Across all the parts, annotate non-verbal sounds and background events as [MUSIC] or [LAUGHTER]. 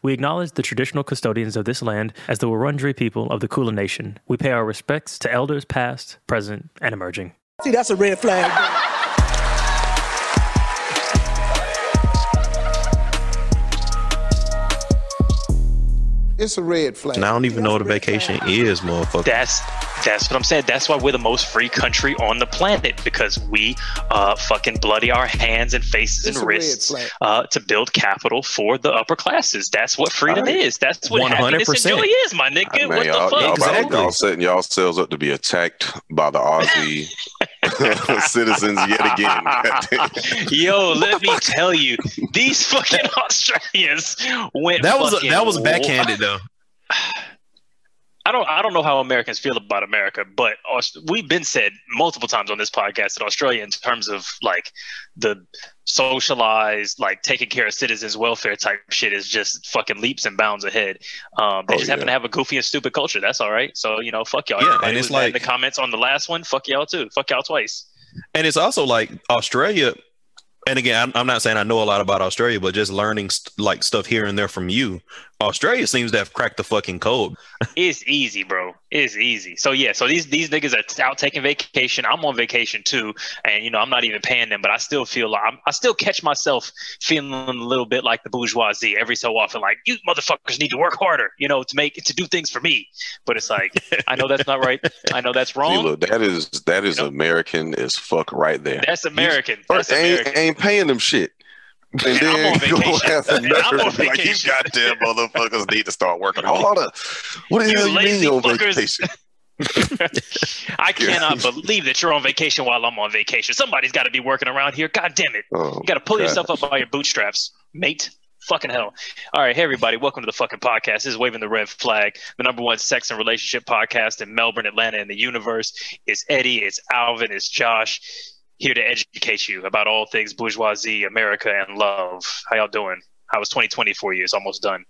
We acknowledge the traditional custodians of this land as the Wurundjeri people of the Kulin Nation. We pay our respects to elders past, present, and emerging. See, that's a red flag. It's a red flag. And I don't even know what a vacation is, motherfucker. That's that's what I'm saying. That's why we're the most free country on the planet because we uh, fucking bloody our hands and faces It's and wrists uh, to build capital for the upper classes. That's what freedom All right. is. That's what happiness and 100%. joy is, my nigga. Man, what y'all, the fuck? y'all, about- Exactly. y'all setting yourselves up to be attacked by the Aussie [LAUGHS] [LAUGHS] citizens yet again. [LAUGHS] Yo, let me tell you, these fucking Australians went. That was fucking that was backhanded though. [SIGHS] I don't I don't know how Americans feel about America, but Aus- we've been said multiple times on this podcast that Australia, in terms of like the socialized, like taking care of citizens' welfare type shit, is just fucking leaps and bounds ahead. Um, they Oh, just happen to have a goofy and stupid culture. That's all right. So you know, fuck y'all. Yeah, Everybody and it's like- the comments on the last one. Fuck y'all too. Fuck y'all twice. And it's also like Australia. And again, I'm, I'm not saying I know a lot about Australia, but just learning st- like stuff here and there from you. Australia seems to have cracked the fucking code. [LAUGHS] It's easy, bro. It's easy. So yeah, so these these niggas are out taking vacation. I'm on vacation too, and you know I'm not even paying them, but I still feel like I'm, I still catch myself feeling a little bit like the bourgeoisie every so often. Like you motherfuckers need to work harder, you know, to make to do things for me. But it's like I know that's not right. I know that's [LAUGHS] See, wrong. look, that is that is You know? American as fuck right there. That's American. First, That's ain't, American. Ain't paying them shit. And And I'm then on [LAUGHS] go vacation. have the nerve to like, you goddamn motherfuckers need to start working harder. What the You you mean on fuckers. vacation? [LAUGHS] [LAUGHS] I cannot believe that you're on vacation while I'm on vacation. Somebody's got to be working around here. God damn it. Oh, You got to pull God. yourself up by your bootstraps, mate. Fucking hell. All right, hey everybody, welcome to the fucking podcast. This is Waving the Red Flag, the number one sex and relationship podcast in Melbourne, Atlanta, and the universe. It's Eddie, it's Alvin, it's Josh, here to educate you about all things bourgeoisie, America, and love. How y'all doing? How was 2020 for you? It's almost done.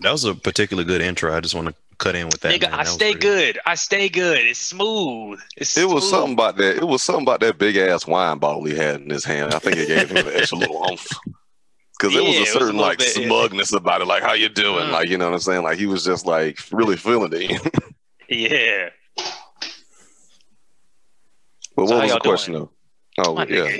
That was a particularly good intro. I just want to cut in with that. Nigga, man. I stay pretty good. I stay good. It's smooth. It's It was something about that. It was something about that big ass wine bottle he had in his hand. I think it gave him an extra little [LAUGHS] oomph. Because there was it a was a certain like bit, yeah. smugness about it. Like, how you doing? Mm. Like, you know what I'm saying? Like, he was just like really feeling it. [LAUGHS] Yeah. But So what was the question though? Oh My yeah,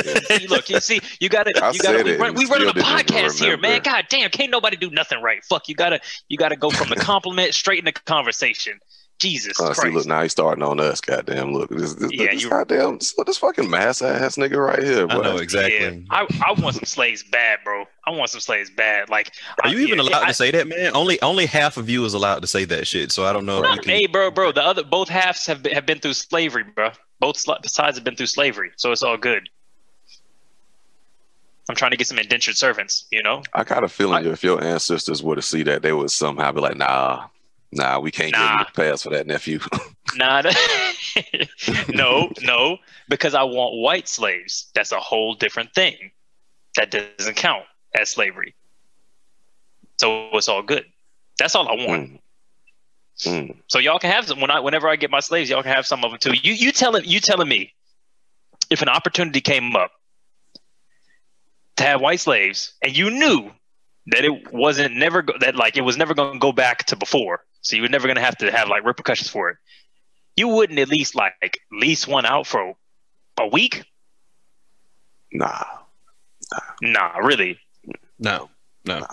look, you see, you gotta, I you gotta. said We, run, we running a still didn't even podcast here, man. God damn, can't nobody do nothing right. Fuck, you gotta, you gotta go from the [LAUGHS] compliment straight into conversation. Jesus Uh, see, Christ. look, now he's starting on us. Goddamn, look, this, this, Yeah, this you- goddamn, this, this fucking mass ass nigga right here. I know exactly. Yeah, I, I want some slaves bad, bro. I want some slaves bad. Like, Are I- you even yeah, allowed I- to say that, man? Only only half of you is allowed to say that shit. So I don't know. If can, Hey, bro, bro. The other, both halves have been, have been through slavery, bro. Both sides have been through slavery, so it's all good. I'm trying to get some indentured servants. You know, I got a feeling if your ancestors were to see that, they would somehow be like, nah, nah, we can't Nah. give you a pass for that, nephew. [LAUGHS] Not [LAUGHS] no, no, because I want white slaves. That's a whole different thing. That doesn't count as slavery. So it's all good. That's all I want. Mm. Mm. So y'all can have some when I whenever I get my slaves, y'all can have some of them too. You you telling you telling me if an opportunity came up to have white slaves and you knew that it wasn't never go, that like it was never going to go back to before, so you were never going to have to have like repercussions for it. You wouldn't at least like lease one out for a week? Nah, Nah, really. no, no.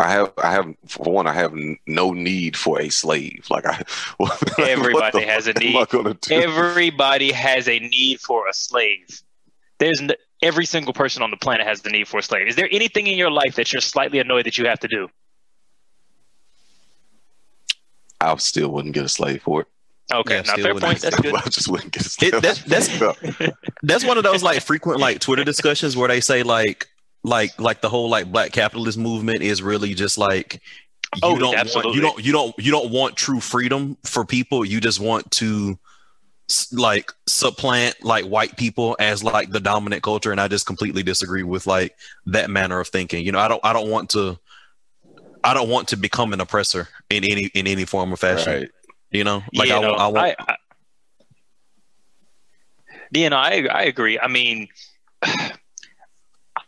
I have, I have, for one, I have no need for a slave. Like I, [LAUGHS] what the Everybody has a need. I gonna? Everybody has a need for a slave. There's n- every single person on the planet has the need for a slave. Is there anything in your life that you're slightly annoyed that you have to do? I still wouldn't get a slave for it. Okay, Yeah, now fair wouldn't. point. That's good. [LAUGHS] I just wouldn't get a slave. It- that's- that's- [LAUGHS] That's one of those like frequent like Twitter discussions where they say like like like the whole like black capitalist movement is really just like you Oh, don't want, you don't you don't you don't want true freedom for people. You just want to like supplant like white people as like the dominant culture and I just completely disagree with like that manner of thinking. You know, I don't I don't want to I don't want to become an oppressor in any in any form or fashion. Right. You know, like yeah, I, no, want, I want I, I, yeah, no, I I agree. I mean, [SIGHS]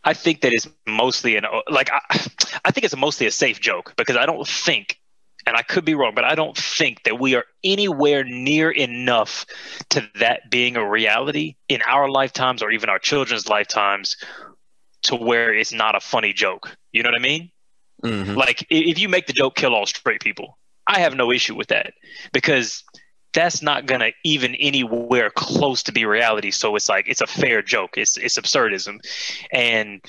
I think that it's mostly an like I, I think it's mostly a safe joke because I don't think, and I could be wrong, but I don't think that we are anywhere near enough to that being a reality in our lifetimes or even our children's lifetimes to where it's not a funny joke. You know what I mean? Mhm. Like if you make the joke kill all straight people, I have no issue with that because that's not gonna even anywhere close to be reality. So it's like it's a fair joke. It's it's absurdism, and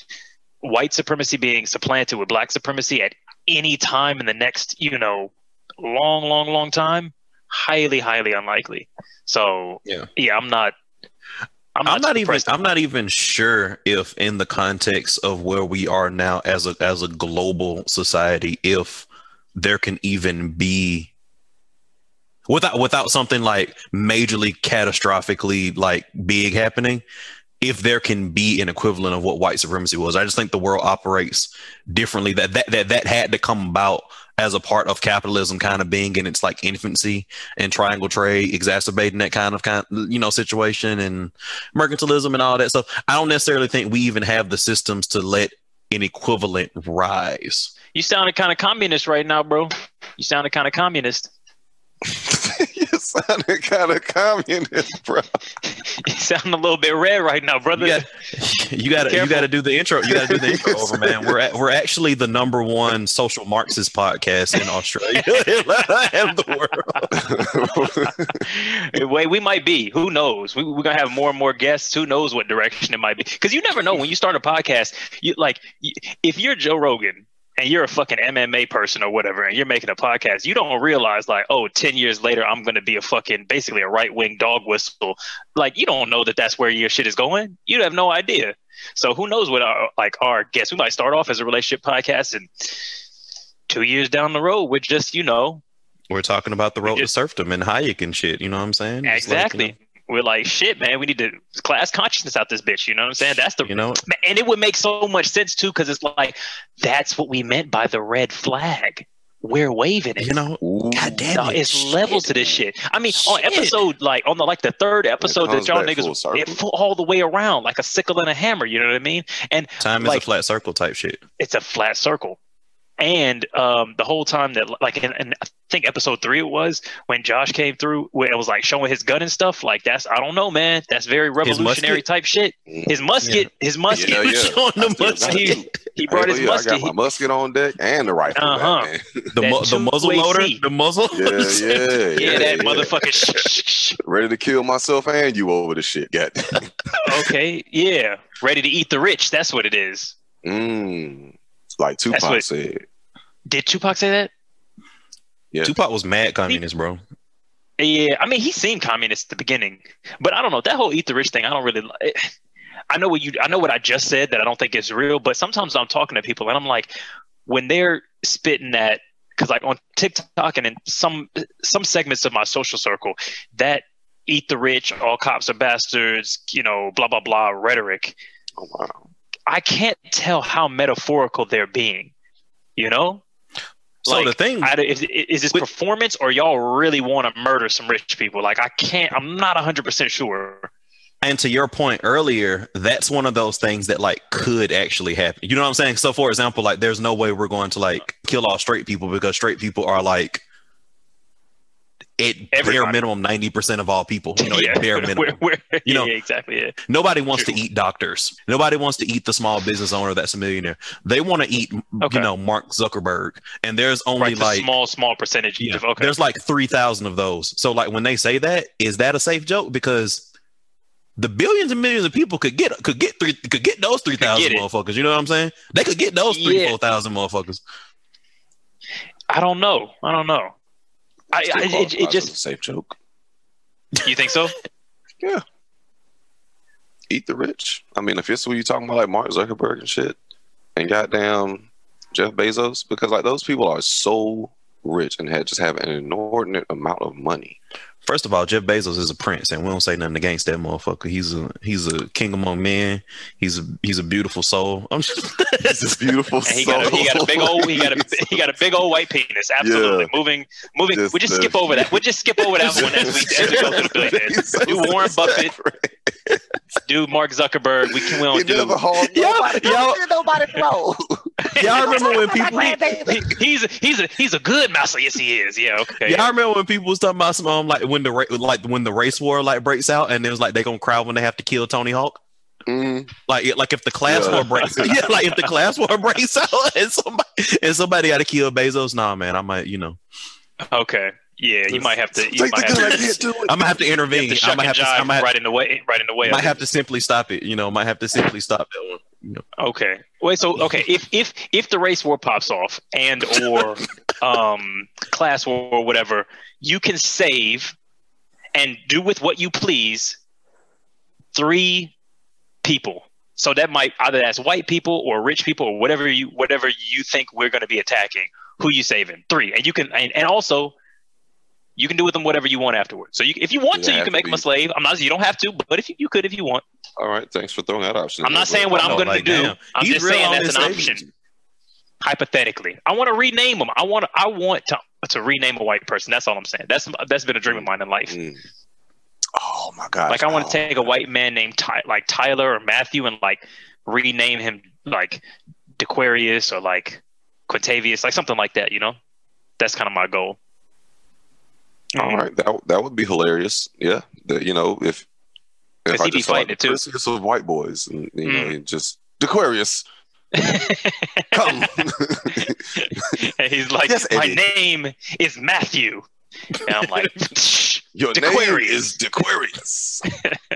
white supremacy being supplanted with black supremacy at any time in the next you know long long long time highly highly unlikely. So Yeah. yeah, I'm not. I'm not, I'm not even. I'm not even sure if in the context of where we are now as a as a global society if there can even be without without something like majorly catastrophically like big happening if there can be an equivalent of what white supremacy was i just think the world operates differently that that that, that had to come about as a part of capitalism kind of being in its like infancy and triangle trade exacerbating that kind of kind you know situation and mercantilism and all that stuff i don't necessarily think we even have the systems to let an equivalent rise You sounded kind of communist right now, bro. You sounded kind of communist. [LAUGHS] you sounded kind of communist, bro. [LAUGHS] You sound a little bit red right now, brother. You got you got to you got to do the intro. You got to do the intro over, man. We're at, we're actually the number one social Marxist podcast in Australia [LAUGHS] and the world. [LAUGHS] Wait, we might be. Who knows? We, we're gonna have more and more guests. Who knows what direction it might be? Because you never know when you start a podcast. You like if you're Joe Rogan and you're a fucking MMA person or whatever, and you're making a podcast, you don't realize like, oh, 10 years later, I'm gonna be a fucking basically a right wing dog whistle. Like you don't know that that's where your shit is going. You have no idea. So who knows what our like our guests? We might start off as a relationship podcast and. Two years down the road, we're just, you know, We're talking about the road to just- serfdom and Hayek and shit. You know what I'm saying? It's like, Exactly. We're like, shit, man. We need to class consciousness out this bitch. You know what I'm saying? That's the you know, and it would make so much sense too, because it's like that's what we meant by the red flag. We're waving it. you know. Ooh. God damn Dog, it! it's levels to this shit. I mean, on episode like on the like the third episode that y'all back full niggas it full, all the way around like a sickle and a hammer. You know what I mean? And Time is a flat circle type shit. it's a flat circle. And um, the whole time that, like, in, in I think episode three it was when Josh came through, where it was like showing his gun and stuff. Like that's, I don't know, man. That's very revolutionary type shit. His musket, his musket. Yeah, yeah. [LAUGHS] Showing the I musket. got. He brought his Hell yeah, I got my musket on deck and the rifle. Uh-huh. back, The, mu- the muzzle loader, seat. the muzzle. man. Yeah, yeah, [LAUGHS] yeah, yeah, that yeah. motherfucker. Shh, shh, shh. Ready to kill myself and you over the shit. Got [LAUGHS] okay, yeah, ready to eat the rich. That's what it is. mm, like Tupac That's what- said. Did Tupac say that? Yeah. Tupac was mad communist, bro. Yeah, I mean, he seemed communist at the beginning, but I don't know that whole eat the rich thing. I don't really. li- eh, I know what you. I know what I just said that I don't think is real, but sometimes I'm talking to people and I'm like, when they're spitting that, because like on TikTok and in some some segments of my social circle, that eat the rich, all cops are bastards, you know, blah blah blah rhetoric. Oh, wow. I can't tell how metaphorical they're being. You know, So Like, the thing, I, is, is this With- performance or y'all really want to murder some rich people? Like I can't. I'm not 100 percent sure. and to your point earlier, that's one of those things that like could actually happen. You know what I'm saying? So, for example, like there's no way we're going to like kill all straight people because straight people are like at bare minimum ninety percent of all people. You know, at [LAUGHS] bare [LAUGHS] minimum. We're- we're- You know- yeah, exactly. Yeah. Nobody wants to eat doctors. Nobody wants to eat the small business owner that's a millionaire. They want to eat, Okay. you know, Mark Zuckerberg. And there's only Right. The like small, small percentage. yeah, of, okay. there's like three thousand of those. So like when they say that, is that a safe joke? Because the billions and millions of people could get could get three could get those three thousand get motherfuckers. You know what I'm saying? They could get those three Yeah. four thousand motherfuckers. I don't know. I don't know. I, I it, qualifies it as a just. safe joke. You think so? [LAUGHS] Yeah. Eat the rich. I mean, if it's what you're talking about, like Mark Zuckerberg and shit, and goddamn Jeff Bezos, because like those people are so rich and had just have an inordinate amount of money. First of all, Jeff Bezos is a prince, and we don't say nothing against that motherfucker. He's a he's a king among men. He's a he's a beautiful soul. I'm just, [LAUGHS] He's this beautiful And he got, a, he got a big old he got a he got a big old white penis. Absolutely. Yeah. Moving moving. Just we just the- skip over that. We'll just skip over that one as we, as we go through the billionaires. Do Warren Buffett. Do Mark Zuckerberg. We can we don't do. never hauled Y'all- nobody. y'all- nobody know. [LAUGHS] y'all remember when people He, he's a, he's a he's a good mouse. Yes, he is. Yeah. Okay. Y'all remember when people was talking about some um, like when the ra- like when the race war like breaks out and it was like they gonna cry when they have to kill Tony Hawk. Mm, Like like if the class Yeah. war breaks [LAUGHS] yeah like if the class war breaks [LAUGHS] out and somebody and somebody got to kill Bezos. Nah, man, I might you know Okay. Yeah. You might have to. You Take might have gun to. and get to it. I'm gonna have to intervene. have to I shuck might and have to. I jive might, right in the way. Right in the way. might have to simply stop it. You know, might have to simply stop that one. You know. Okay. Wait. So okay. If if if the race war pops off and or [LAUGHS] um class war or whatever, you can save and do with what you please three people. So that might either that's white people or rich people or whatever you whatever you think we're going to be attacking. Who you saving? Three, and you can and, and also you can do with them whatever you want afterwards. So you, if you want You to, you have can to make them a slave. I'm not. You don't have to, but if you, you could, if you want. All right, thanks for throwing that option. I'm not saying what I I'm going like, to do. damn. I'm He's just saying that's an savings. option. Hypothetically, I want to rename them. I want. I want to to rename a white person. That's all I'm saying. That's that's been a dream of mine in life. Mm. Oh my god! Like I want Oh. to take a white man named Ty, like Tyler or Matthew and like rename him like Dequarius or like Quintavious, like something like that. You know, that's kind of my goal. All right, that that would be hilarious. Yeah, you know if if I just saw fighting it, too. Of white boys, and you know, Mm. and just Aquarius, [LAUGHS] come. and he's like, Yes, my name is Matthew, and I'm like, [LAUGHS] Your name is Aquarius. [LAUGHS]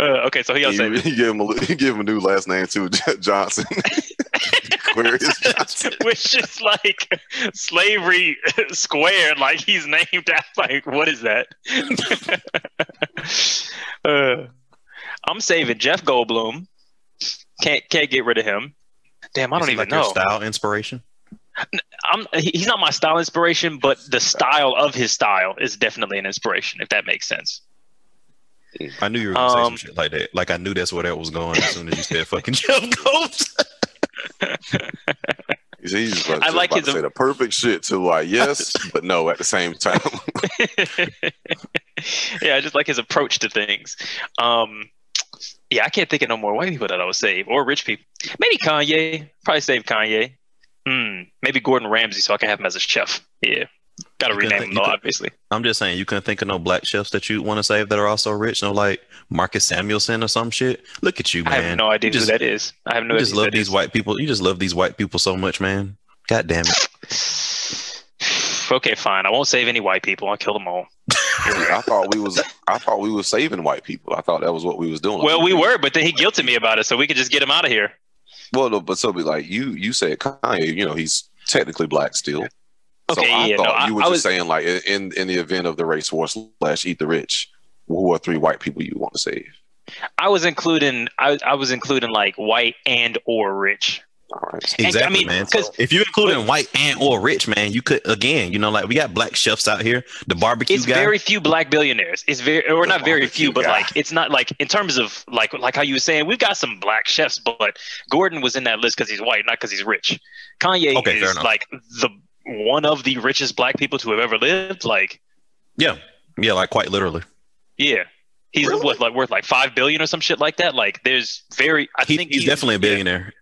uh, okay, so he else you, give him a you give him a new last name too, Johnson. Aquarius Johnson. [LAUGHS] which is like slavery squared. Like he's named after. Like what is that? [LAUGHS] uh, I'm saving Jeff Goldblum. Can't can't get rid of him. Damn, I Is don't he even like your know. style inspiration. I'm he's not my style inspiration, but the style of his style is definitely an inspiration. If that makes sense. I knew you were gonna say Um, some shit like that. Like I knew that's where that was going as soon as you said fucking [LAUGHS] Jeff Goldblum. He's about, I like about his- to say the perfect shit to like yes, [LAUGHS] but no at the same time. [LAUGHS] yeah, I just like his approach to things. Um, yeah, I can't think of no more white people that I would save or rich people. Maybe Kanye. Probably save Kanye. Hmm. Maybe Gordon Ramsay, so I can have him as a chef. Yeah, got to rename think- him you though, could- obviously. I'm just saying you couldn't think of no black chefs that you want to save that are also rich. No, like Marcus Samuelsson or some shit. Look at you, man. I have no idea You just, who that is. I have no you idea. just who love that these is. white people. You just love these white people so much, man. God damn it. [SIGHS] Okay, fine. I won't save any white people. I'll kill them all. I thought we was I thought we was saving white people. I thought that was what we was doing. Well, we were, but then he guilted me about it, so we could just get him out of here. Well, no, but so be like you. You said Kanye. You know, he's technically black still. So Okay, I yeah, thought no, I- you were I just was- saying like in in the event of the race war slash eat the rich, who are three white people you want to save? I was including, I, I was including like white and or rich. All right. And- Exactly, I mean, man. 'cause- if you include in white and or rich, man, you could again, you know, like we got black chefs out here. The barbecue it's guy. very few black billionaires. It's very, or The not very barbecue few, but like it's not like in terms of like like how you were saying, we've got some black chefs, but Gordon was in that list because he's white, not because he's rich. Kanye Okay, is like the one of the richest black people to have ever lived. Like, yeah, yeah, like quite literally. yeah, he's Really? what like worth like five billion or some shit like that. Like, there's very, I He- think he's, definitely a yeah. billionaire,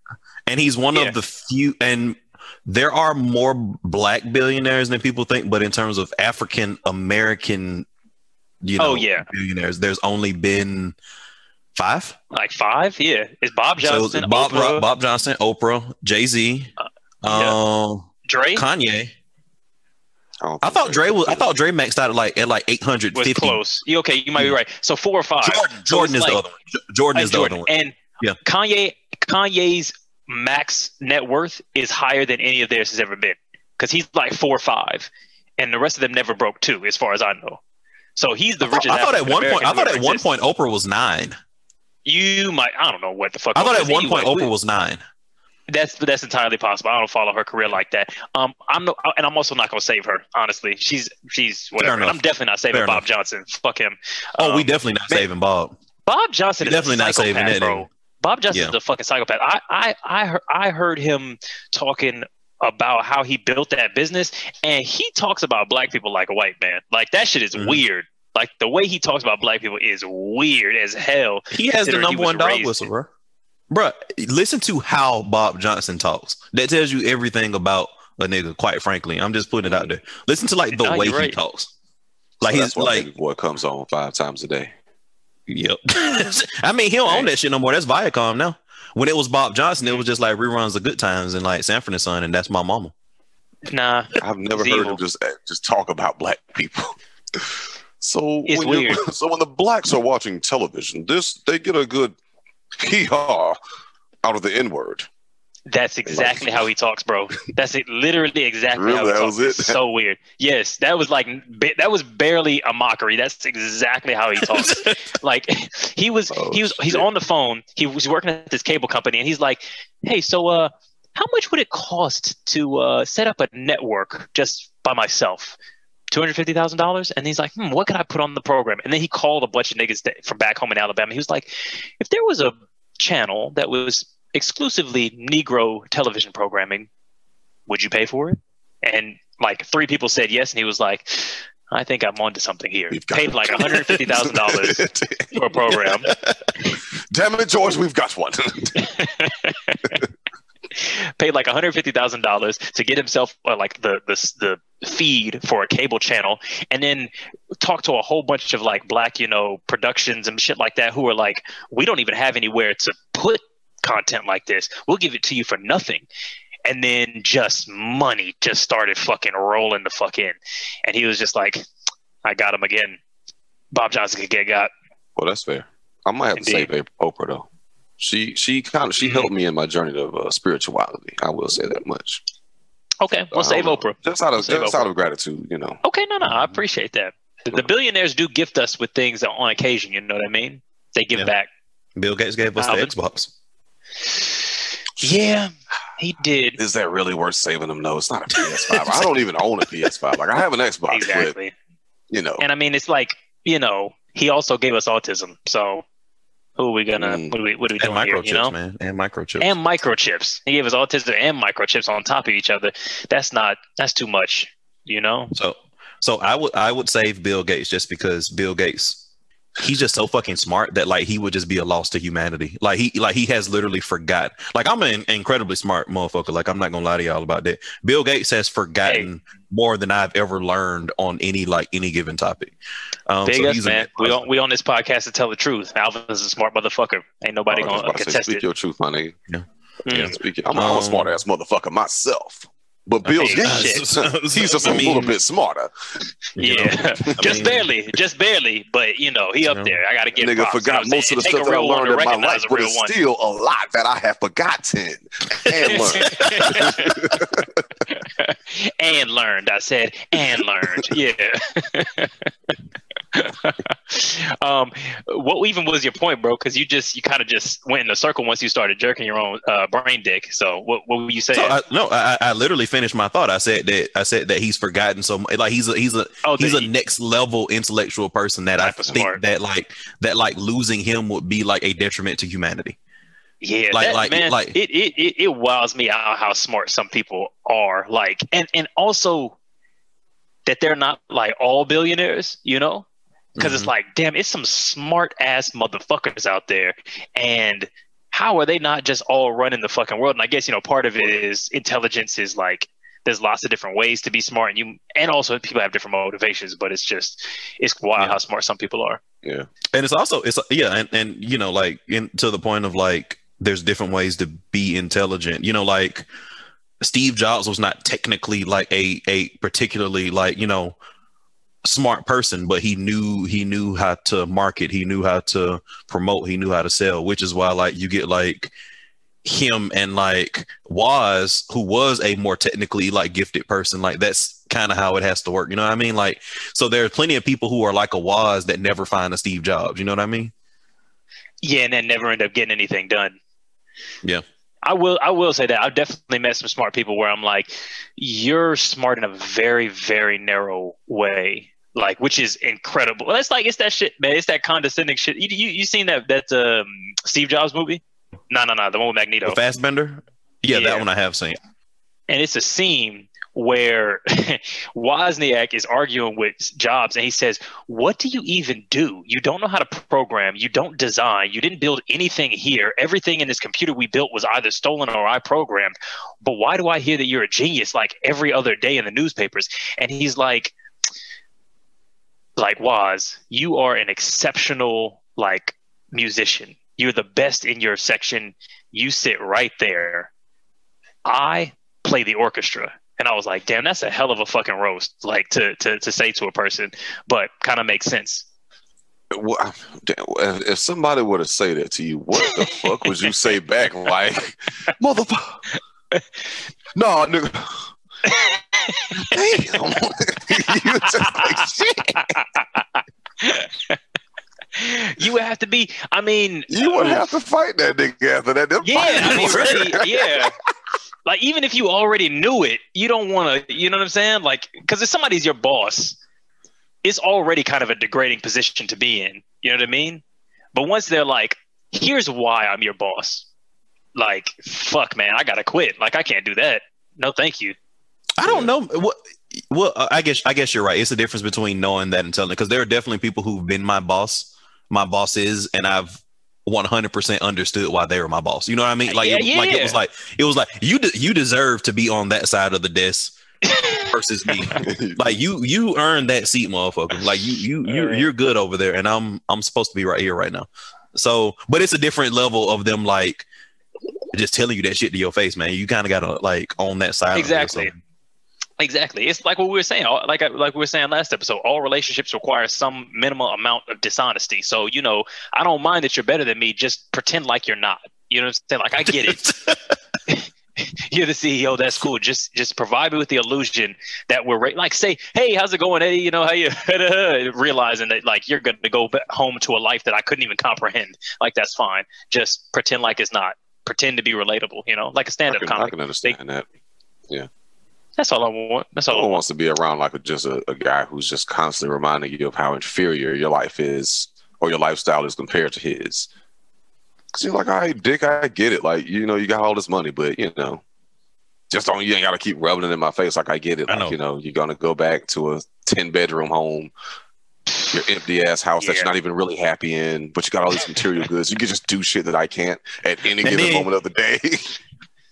and he's one Yeah. of the few. And there are more black billionaires than people think, but in terms of African American, you know, Oh, yeah. billionaires, there's only been five. Like five, yeah. It's Bob Johnson, so Bob, Oprah, Bob Johnson, Oprah, Jay Z, yeah. um, Dre Kanye. don't I thought so. Dre was. I thought Dre maxed out at like at like eight hundred was close. You okay? You might be right. So four or five. Jordan, Jordan it's is the other one. J- Jordan is the Jordan. other one. And Yeah. Kanye Kanye's max net worth is higher than any of theirs has ever been because he's like four or five, and the rest of them never broke two, as far as I know. So he's the I thought, richest. I thought at one point. I thought at one existed. point Oprah was nine. you might. I don't know what the fuck. I thought at one anyway. point We- Oprah was nine. That's that's entirely possible. I don't follow her career like that. Um, I'm no, and I'm also not gonna save her. Honestly, she's she's whatever. I'm definitely not saving Fair Bob enough. Johnson. Fuck him. Oh, we Um, definitely not man- saving Bob. Bob Johnson You're is definitely a not saving that bro. Bob Johnson Yeah. is a fucking psychopath. I I I heard, I heard him talking about how he built that business, and he talks about black people like a white man. Like that shit is Mhm. weird. Like the way he talks about black people is weird as hell. He has the number one dog whistle, bro. Bruh, listen to how Bob Johnson talks. That tells you everything about a nigga, quite frankly. I'm just putting it out there. Listen to like the No, way you're he talks. Like that's he's like, Baby Boy comes on five times a day. yep. [LAUGHS] I mean, he don't own that shit no more. That's Viacom now. When it was Bob Johnson, it was just like reruns of Good Times and like Sanford and Son, and that's my mama. Nah, [LAUGHS] I've never heard evil. him just eh, just talk about black people. [LAUGHS] So It's when weird. So when the blacks are watching television, this they get a good hee haw out of the N word. That's exactly how he talks, bro. That's it. Literally exactly how Really? he That talks. was it? So weird. Yes, that was like ba- that was barely a mockery. That's exactly how he talks. [LAUGHS] like he was Oh, he was he's on the phone. He was working at this cable company, and he's like, "Hey, so uh, how much would it cost to uh set up a network just by myself?" Two hundred fifty thousand dollars, and he's like, "Hmm, what can I put on the program?" And then he called a bunch of niggas that, from back home in Alabama. He was like, "If there was a channel that was exclusively Negro television programming, would you pay for it? And like three people said yes, and he was like, I think I'm onto something here. We've Paid like $150,000 [LAUGHS] for a program. [LAUGHS] Damn it, George, we've got one. [LAUGHS] Paid like $150,000 to get himself uh, like the, the the feed for a cable channel, and then talk to a whole bunch of like black, you know, productions and shit like that who are like, we don't even have anywhere to put content like this. We'll give it to you for nothing. And then just money just started fucking rolling the fuck in. And he was just like, I got him again. Bob Johnson could get got. well, that's fair. I might have to Indeed. save Oprah though. She she kind of she helped me in my journey of uh, spirituality. I will say that much. Okay, we'll I save. Um, Oprah. Just out We'll of just out of gratitude, you know. Okay, no, no, I appreciate that. The, the mm-hmm. billionaires do gift us with things on occasion. You know what I mean? They give Yeah. back. Bill Gates gave us Alvin? the Xbox. Yeah, he did. Is that really worth saving them? No, it's not a PS5. I don't even own a PS5. Like I have an Xbox, but Exactly. you know, And I mean, it's like you know, he also gave us autism. So who are we gonna? What are we? What are we And doing here? microchips, You know? man. And microchips. And microchips. He gave us autism and microchips on top of each other. That's not. That's too much. You know. So, so I would I would save Bill Gates just because Bill Gates, he's just so fucking smart that like he would just be a loss to humanity. Like he like he has literally forgot. Like I'm an incredibly smart motherfucker. Like I'm not gonna lie to y'all about that. Bill Gates has forgotten more than I've ever learned on any like any given topic. Um, Big so us, he's a man. We on we on this podcast to tell the truth. Alvin is a smart motherfucker. Ain't nobody I was gonna about to say, contest speak it. Speak your truth, my nigga. Yeah. Mm. Speak it. I'm, I'm a Um, smart ass motherfucker myself. But Bill Hey, Gates, shit. [LAUGHS] he's just a I mean, little bit smarter. Yeah, [LAUGHS] just mean, barely, just barely, but you know he up You know. there. I gotta get. Nigga props, you know forgot most of the saying? Stuff that I take a real one learned in my life, but real it's one. still a lot that I have forgotten and [LAUGHS] learned. and learned. I said and learned. Yeah. [LAUGHS] um, what even was your point, bro? Because you just you kind of just went in a circle once you started jerking your own uh, brain dick. So what what were you saying? So I, no, I, I literally finished my thought. I said that I said that he's forgotten so much. Like he's a he's a oh, he's a next level intellectual person that I think smart. that like that like losing him would be like a detriment to humanity. Yeah, Like- that, like- man, like- it, it it it wows me out how smart some people are. Like, and and also that they're not like all billionaires, you know? Because it's Mhm. like, damn, it's some smart ass motherfuckers out there, and how are they not just all running the fucking world? And I guess you know part of it is intelligence is like there's lots of different ways to be smart, and you and also people have different motivations, but it's just it's wild Yeah. how smart some people are. Yeah. and it's also it's yeah and, and you know like in to the point of like there's different ways to be intelligent you know like steve jobs was not technically like a a particularly like you know smart person but he knew he knew how to market. He knew how to promote. He knew how to sell which is why like you get like him and like was who was a more technically like gifted person. Like that's kind of how it has to work. You know what i mean? Like so there are plenty of people who are like a was that never find a steve jobs. You know what i mean? Yeah, and then never end up getting anything done. Yeah. I will I will say that I've definitely met some smart people where I'm like, you're smart in a very very narrow way, like which is incredible. It's like it's that shit, man. It's that condescending shit. You you, you seen that that um, Steve Jobs movie? No no no, the one with Magneto. The Fassbender. Yeah, Yeah. that one I have seen. and it's a scene where [LAUGHS] Wozniak is arguing with Jobs, and he says, "What do you even do? You don't know how to program. You don't design. You didn't build anything here. Everything in this computer we built was either stolen or I programmed. But why do I hear that you're a genius like every other day in the newspapers?" And he's like, "Like Woz, you are an exceptional like musician. You're the best in your section. You sit right there." I play the orchestra. And I was like, damn, that's a hell of a fucking roast, like to to, to say to a person, but kind of makes sense. Well, if if somebody were to say that to you, what the [LAUGHS] fuck would you say back? Like, motherfucker. [LAUGHS] No, nigga. [LAUGHS] Damn. you just like shit. you would have to be, I mean, You would have to fight that nigga after that. Them yeah, I mean, really, yeah. Like even if you already knew it, you don't want to, you know what I'm saying? Like, because if somebody's your boss, it's already kind of a degrading position to be in. You know what I mean? But once they're like, here's why I'm your boss. Like, fuck, man, I gotta quit. Like, I can't do that. No, thank you. I don't know what. Well, uh, I guess I guess you're right. It's the difference between knowing that and telling. Because there are definitely people who've been my boss, my boss is, and I've 100% understood why they were my boss. You know what I mean? Like, it, Yeah, like it was like it was like you de- you deserve to be on that side of the desk versus me. [LAUGHS] like you you earned that seat, motherfucker. Like you you you you're good over there, and I'm I'm supposed to be right here right now. So, but it's a different level of them like just telling you that shit to your face, man. You kind of gotta like on that side. of Exactly. Exactly. It's like what we were saying. Like uh, like we were saying last episode. All relationships require some minimal amount of dishonesty. So you know, I don't mind that you're better than me. Just pretend like you're not. You know what I'm saying? Like I get it. [LAUGHS] [LAUGHS] you're the CEO. That's cool. Just just provide me with the illusion that we're like say, hey, how's it going, Eddie? You know how you [LAUGHS] realizing that like you're going to go home to a life that I couldn't even comprehend. Like that's fine. Just pretend like it's not. Pretend to be relatable. You know, like a stand-up can, I can understand that. That's all I want. That's No all I one wants to be around like just a, a guy who's just constantly reminding you of how inferior your life is or your lifestyle is compared to his. Cause you're like, all right, dick, I get it. Like, you know, you got all this money, but you know, just don't you ain't gotta keep rubbing it in my face. Like I get it. I Like, know. you know, you're gonna go back to a ten bedroom home, your empty ass house that you're not even really happy in, but you got all these material goods. You can just do shit that I can't at any And given then- moment of the day. [LAUGHS]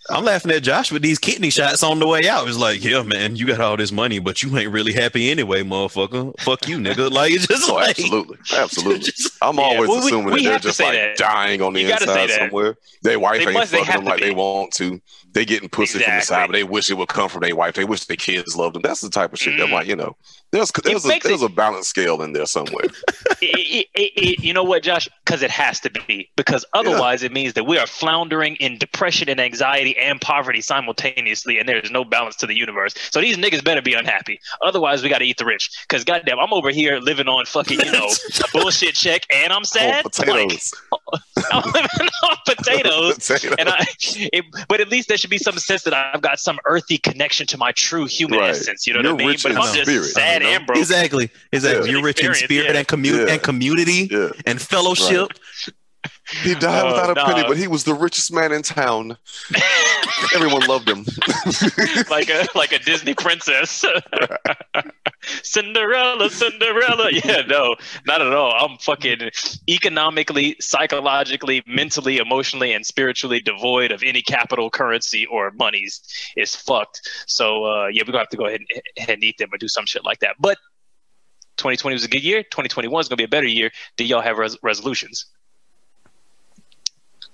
I'm laughing at Josh with these kidney shots on the way out. It's like, yeah, man, you got all this money, but you ain't really happy anyway, motherfucker. Fuck you, nigga. [LAUGHS] Like it's just oh, like absolutely. [LAUGHS] Absolutely. just- I'm Yeah, always well, assuming we that they're just like that. dying on the You inside somewhere. Their wife They ain't must- fucking them to like they want to. They getting pussy from the side, but they wish it would come from their wife. They wish their kids loved them. That's the type of shit. I'm Mm. like, you know, there's there's a, makes there's it- a balance scale in there somewhere. [LAUGHS] it, it, you know what, Josh? Because it has to be. Because otherwise, it means that we are floundering in depression and anxiety and poverty simultaneously, and there's no balance to the universe. So these niggas better be unhappy. Otherwise, we got to eat the rich. Because goddamn, I'm over here living on fucking you know [LAUGHS] a bullshit check, and I'm sad. Like, potatoes. I'm living on potatoes. [LAUGHS] Potatoes. And I, it, but at least there should be some sense that I've got some earthy connection to my true human Right. essence. You know You're what I mean? rich But if in I'm just spirit, sad you and broke, exactly, exactly. Yeah. You're rich in spirit yeah. and community Yeah. and community yeah. and fellowship. He died Oh, without a penny, but he was the richest man in town. [LAUGHS] Everyone loved him. like a like a Disney princess. [LAUGHS] Cinderella, Cinderella. [LAUGHS] Yeah, no, not at all. I'm fucking economically, psychologically, mentally, emotionally, and spiritually devoid of any capital currency or monies. Is fucked. So uh, yeah, we're gonna have to go ahead and, and eat them or do some shit like that. But 2020 was a good year. 2021 is gonna be a better year. Do y'all have res- resolutions?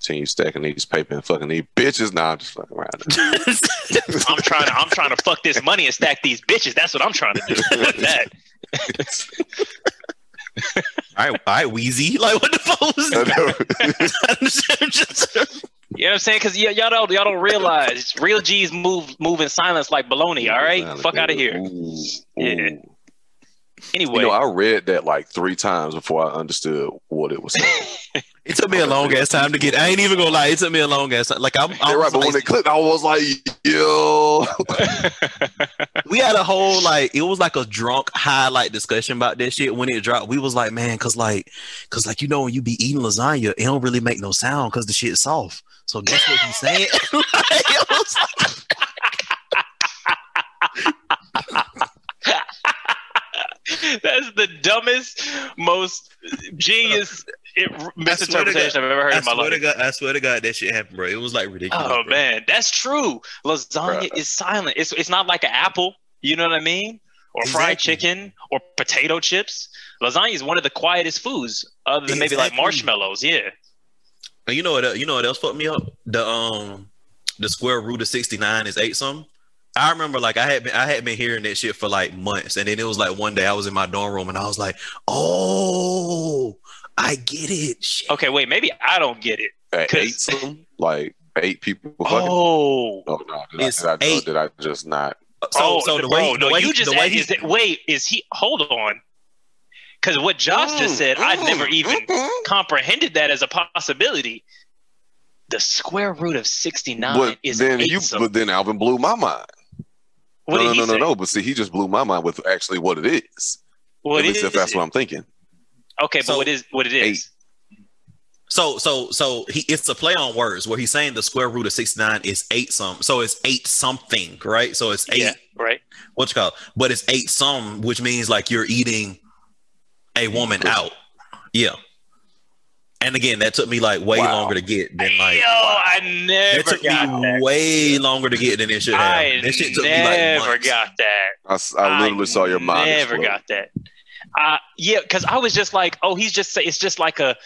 Continue stacking these paper and fucking these bitches. Nah, I'm just fucking around. [LAUGHS] I'm trying to I'm trying to fuck this money and stack these bitches. That's what I'm trying to do. Fuck that. [LAUGHS] All right, all right, Weezy. Like what the fuck was that? [LAUGHS] You know what I'm saying? Because y- y'all don't y'all don't realize real G's move move in silence like baloney. All right, fuck out of here. Ooh, Yeah. ooh. Anyway, You know, I read that like three times before I understood what it was saying. It took me a long ass time to get. I ain't even gonna lie. It took me a long ass time. Like I'm, I You're right, but like- when it clicked, I was like, yo. [LAUGHS] we had a whole like it was like a drunk highlight discussion about this shit when it dropped. We was like, man, cause like, cause like you know when you be eating lasagna, it don't really make no sound because the shit's soft. So guess what he's [LAUGHS] saying? [LAUGHS] Like, it That's the dumbest, most genius it, misinterpretation I've ever heard I in my swear to life. God, I swear to God, that shit happened, bro. It was like ridiculous. Oh bro. man, that's true. Lasagna Bruh. is silent. It's it's not like an apple. You know what I mean? Or fried chicken or potato chips. Lasagna is one of the quietest foods, other than maybe like marshmallows. Yeah. And you know what? You know what else fucked me up? The um, the square root of sixty nine is eight something. I remember like I had been I had been hearing that shit for like months, and then it was like one day I was in my dorm room and I was like, oh, I get it. Shit. Okay, wait. Maybe I don't get it. Eight like eight people fucking. Oh. Oh no, did I, It's did, I, eight. did I just not? So oh, so the bro, way no, the way you just the way add- he- is it, wait, is he? Hold on, because what Josh just mm, said, I never mm, even mm-hmm. comprehended that as a possibility. The square root of sixty nine is then eight you, some- but then Alvin blew my mind. What no, did no, he no, say? no, no. But see, he just blew my mind with actually what it is. What At least is if that's it? what I'm thinking. Okay, but So, what is what it is? So so so he it's a play on words where he's saying the square root of 69 is eight some. So it's eight something, right? So it's eight Yeah, right. what you call it? But it's eight some, which means like you're eating a woman out. Yeah. And again, that took me like way Wow. longer to get than like Yo, I never that never took got me that. way longer to get than it should have. I that shit took me like never months. got that. I literally saw your mind. Never explode. got that. Uh, yeah, because I was just like, oh, he's just say it's just like a,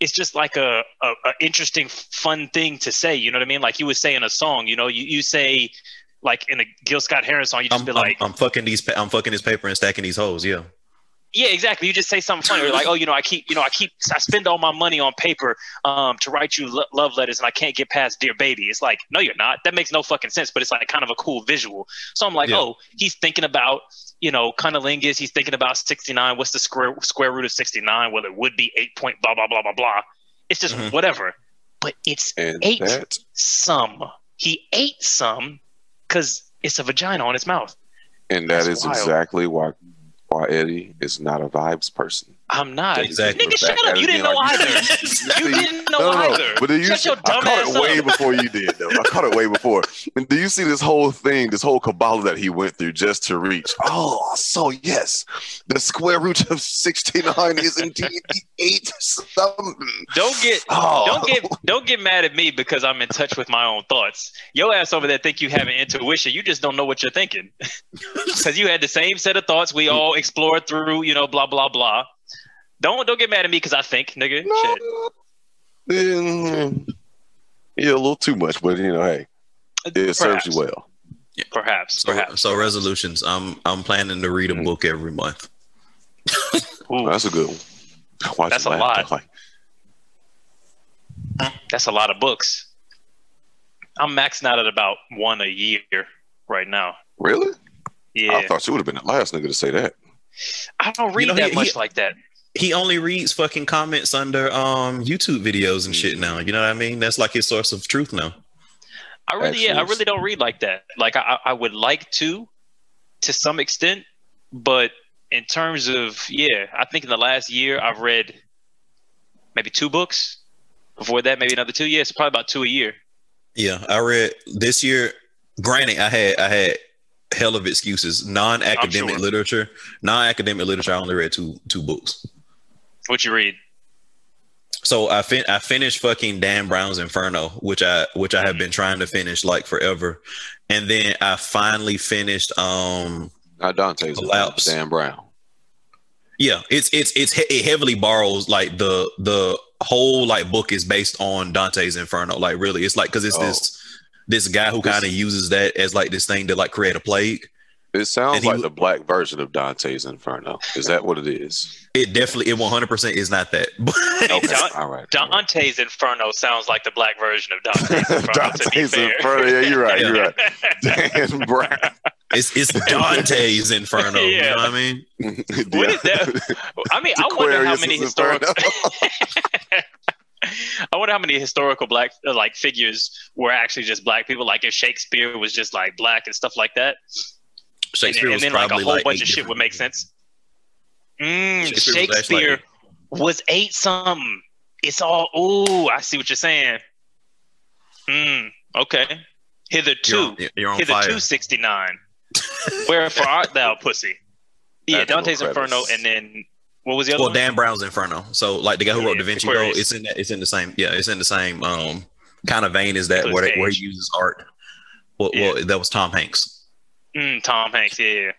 it's just like a, a, a interesting, fun thing to say. You know what I mean? Like you would say in a song. You know, you, you say like in a Gil Scott Heron song, you just I'm, be I'm, like, I'm fucking these. pa- I'm fucking this paper and stacking these holes. Yeah. yeah, exactly. You just say something funny. Or like, oh, you know, I keep, you know, I keep, I spend all my money on paper um, to write you lo- love letters, and I can't get past dear baby. It's like, no, you're not. That makes no fucking sense. But it's like kind of a cool visual. So I'm like, Yeah. oh, he's thinking about, you know, cunnilingus. He's thinking about 69. What's the square square root of 69? Well, it would be eight point blah blah blah blah blah. It's just Mhm. whatever. But it's And Eight. that some. He ate some because it's a vagina on his mouth. and that That's is wild. exactly why why Eddie is not a vibes person. I'm not. Exactly. Nigga, shut up. You didn't know either. [LAUGHS] You didn't know no, no, no. either. But do you Shut see, your I dumb caught ass it way up. before you did, though. I caught it way before. And do you see this whole thing, this whole cabal that he went through just to reach? Oh, so yes, the square root of sixty nine is indeed eight something. Don't get Oh. don't get don't get mad at me because I'm in touch with my own thoughts. Your ass over there think you have an intuition. You just don't know what you're thinking. [LAUGHS] Because you had the same set of thoughts we all explored through, you know, blah blah blah. Don't don't get mad at me because I think, nigga. Shit. Mm, Yeah, a little too much, but you know, hey, it serves you well. Perhaps. So, Perhaps. so resolutions. I'm I'm planning to read a Mhm. book every month. [LAUGHS] Ooh, That's a good one. Watch That's a lot. Like, that's a lot of books. I'm maxing out at about one a year right now. really? Yeah, I thought you would have been the last nigga to say that. I don't read know, that he- much he- like that. He only reads fucking comments under um YouTube videos and shit now. You know what I mean? That's like his source of truth now. I really, yeah, I really don't read like that. Like I, I would like to, to some extent, but in terms of yeah, I think in the last year I've read maybe two books. Before that, maybe another two years. probably about two a year. Yeah, I read this year. Granted, I had I had hell of excuses. Non-academic sure. literature, non-academic literature. I only read two two books. What you read? So I fin- I finished fucking Dan Brown's Inferno, which I which I have been trying to finish like forever, and then I finally finished. Um, Not Dante's. Collapse. Dan Brown. yeah, it's it's it's he- it heavily borrows like the the whole like book is based on Dante's Inferno. Like really, it's like because it's Oh. this this guy who kind of uses that as like this thing to like create a plague. It sounds he like the black version of Dante's Inferno. Is that what it is? It definitely it one hundred percent is not that. [LAUGHS] Okay, Don- all right. Dante's Inferno sounds like the black version of Dante's [LAUGHS] Inferno. to be Dante's fair. Inferno. Yeah, you're right. You're right. [LAUGHS] Dan Brown. it's it's Dante's Inferno. You Yeah. know what I mean? What is that? I mean, I wonder how many historical. I wonder how many historical black uh, like figures were actually just black people. Like if Shakespeare was just like black and stuff like that. And, Shakespeare and was then like a whole like bunch of shit would make sense. Mm, Shakespeare was like- was eight something. It's all. Ooh, I see what you're saying. Hmm. Okay. Hitherto, You're you're hitherto sixty nine. Wherefore art thou, pussy? [LAUGHS] Yeah, That's Dante's Inferno, and then what was the other one? Well, one? Dan Brown's Inferno. So like the guy who Yeah, wrote Da Vinci Code, it's in that, it's in the same yeah, it's in the same um kind of vein as that where, where he uses art. Well, Yeah. well, that was Tom Hanks. Mm, Tom Hanks. Yeah.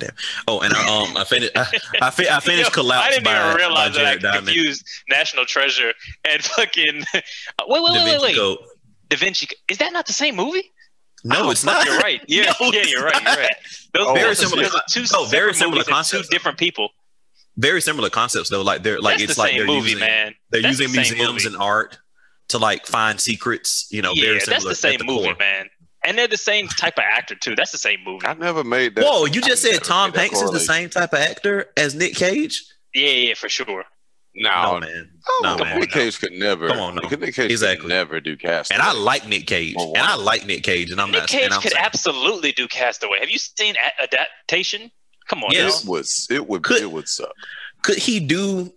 yeah. Oh, and I, um, I finished. I, I, fi- I [LAUGHS] finished Yo, Collapse I didn't by, even realize that I Diamond. confused National Treasure and fucking. [LAUGHS] wait, wait, wait, wait, wait. Code. Da Vinci. Is that not the same movie? No, Oh, it's not. You're right. [LAUGHS] Yeah, No, yeah, you're right. You're right. Those Oh, very are- similar Two no, very similar concepts. Two different people. Very similar concepts though. Like they're like That's it's the like same they're movie, using man. they're That's using the museums movie. and art to like find secrets. You know, yeah, very that's similar. the at same movie, core. man. And they're the same type of actor too. That's the same movie. I never made that. Whoa, you just I said Tom Hanks is the same type of actor as Nick Cage? Yeah, yeah, for sure. No, No, man. Oh, No, Nick man. Cage could never. Come on, no. Nick Cage Exactly. could never do casting. And I like Nick Cage, Well, and I like Nick Cage, and I'm Nick not. Cage and I'm could saying- absolutely do Castaway. Have you seen a- adaptation? Come on, Yes. now. It was. It would. Could- it would suck. could he do?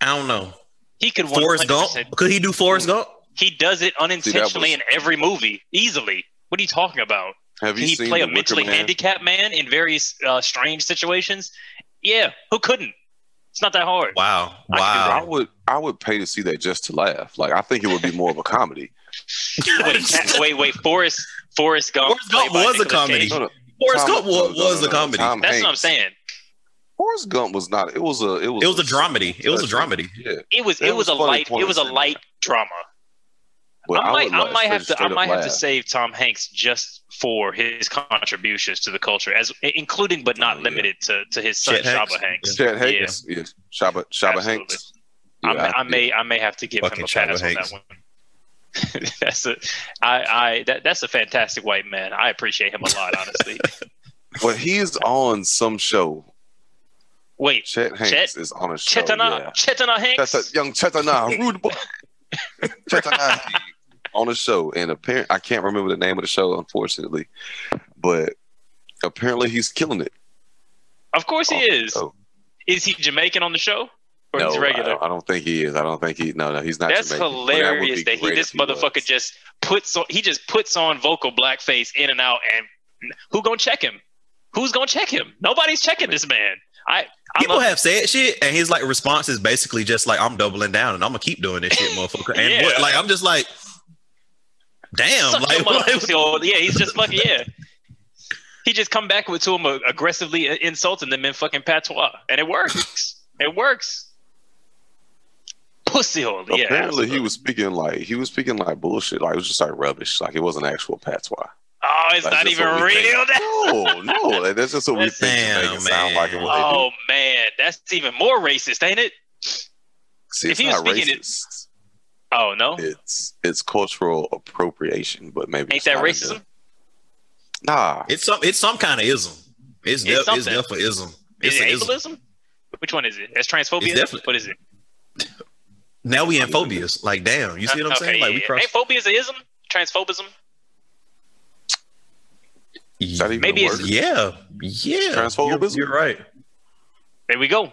I don't know. He could Forrest 100%. Gump? Could he do Forrest hmm. Gump? He does it unintentionally was- in every movie, easily. What are you talking about? Have Can you he seen play the a mentally Man? handicapped man in various uh, strange situations? Yeah, who couldn't? It's not that hard. Wow, I I would. I would pay to see that just to laugh. Like I think it would be more of a comedy. [LAUGHS] Wait, wait, wait. Forrest, Forrest Gump. Forrest Gump played by was a comedy. Cage. No, no, Forrest Tom- Gump wa- no, no, was no, a no, comedy. Tom That's what I'm saying. Forrest Gump was not. It was a. It was. It was a dramedy. It was a dramedy. Yeah, It was That it was, was a light it was a light drama. But I might would I might have to I might up have to save Tom Hanks just for his contributions to the culture, as including but not Oh, yeah. limited to, to his son Chet Hanks? Shaba Hanks. Chet Hanks. Yeah. Shaba Shaba Absolutely. Hanks. I, Yeah, may, I may I may have to give Fucking him a Shaba pass on Hanks. that one. [LAUGHS] that's a I I that, that's a fantastic white man. I appreciate him a lot, honestly. [LAUGHS] But he's on some show. Wait, Chet Hanks Chet- is on a show. Chetana yeah. Chetana Hanks. Cheta, young Chetana, rude boy. [LAUGHS] Chetana on a show, and apparently I can't remember the name of the show, unfortunately, but apparently he's killing it. Of course he oh, is. Oh, Is he Jamaican on the show? Or no, he's I regular? don't, I don't think he is. I don't think he. No, no, he's not. That's Jamaican. Hilarious be that, he great this if was. motherfucker just puts on he just puts on vocal blackface in and out and who gonna check him? Who's gonna check him? Nobody's checking this man. I I People love have said shit, and his like response is basically just like, "I'm doubling down, and I'm gonna keep doing this shit, motherfucker." And [LAUGHS] Yeah. what, like, I'm just like, damn, suck like, like, pussy yeah, he's just fucking yeah. He just come back with to him uh, aggressively insulting them in fucking patois, and it works. It works. Pussy hole. Yeah. Apparently, he was speaking like he was speaking like bullshit. Like it was just like rubbish. Like it wasn't actual patois. Oh, it's That's not even real. think. No, no, like, that's just what we That's- think to make it sound like it. man. What they do. Oh man, that's even more racist, ain't it? See, if it's he was not speaking it- racist. Oh no, It's it's cultural appropriation, but maybe ain't it's that racism? the- Nah, it's some, it's some kind of ism. It's, It's def- it's something. definitely ism. Is It's it a ism. Which one is it? That's transphobia. It's definitely- What is it? Now we in phobias. Like, damn, you see what I'm Okay, saying? Like, we cross. Ain't phobia is a ism? Transphobism? is that even Maybe a it's- Yeah, yeah. Transphobism? You're, you're right. There we go.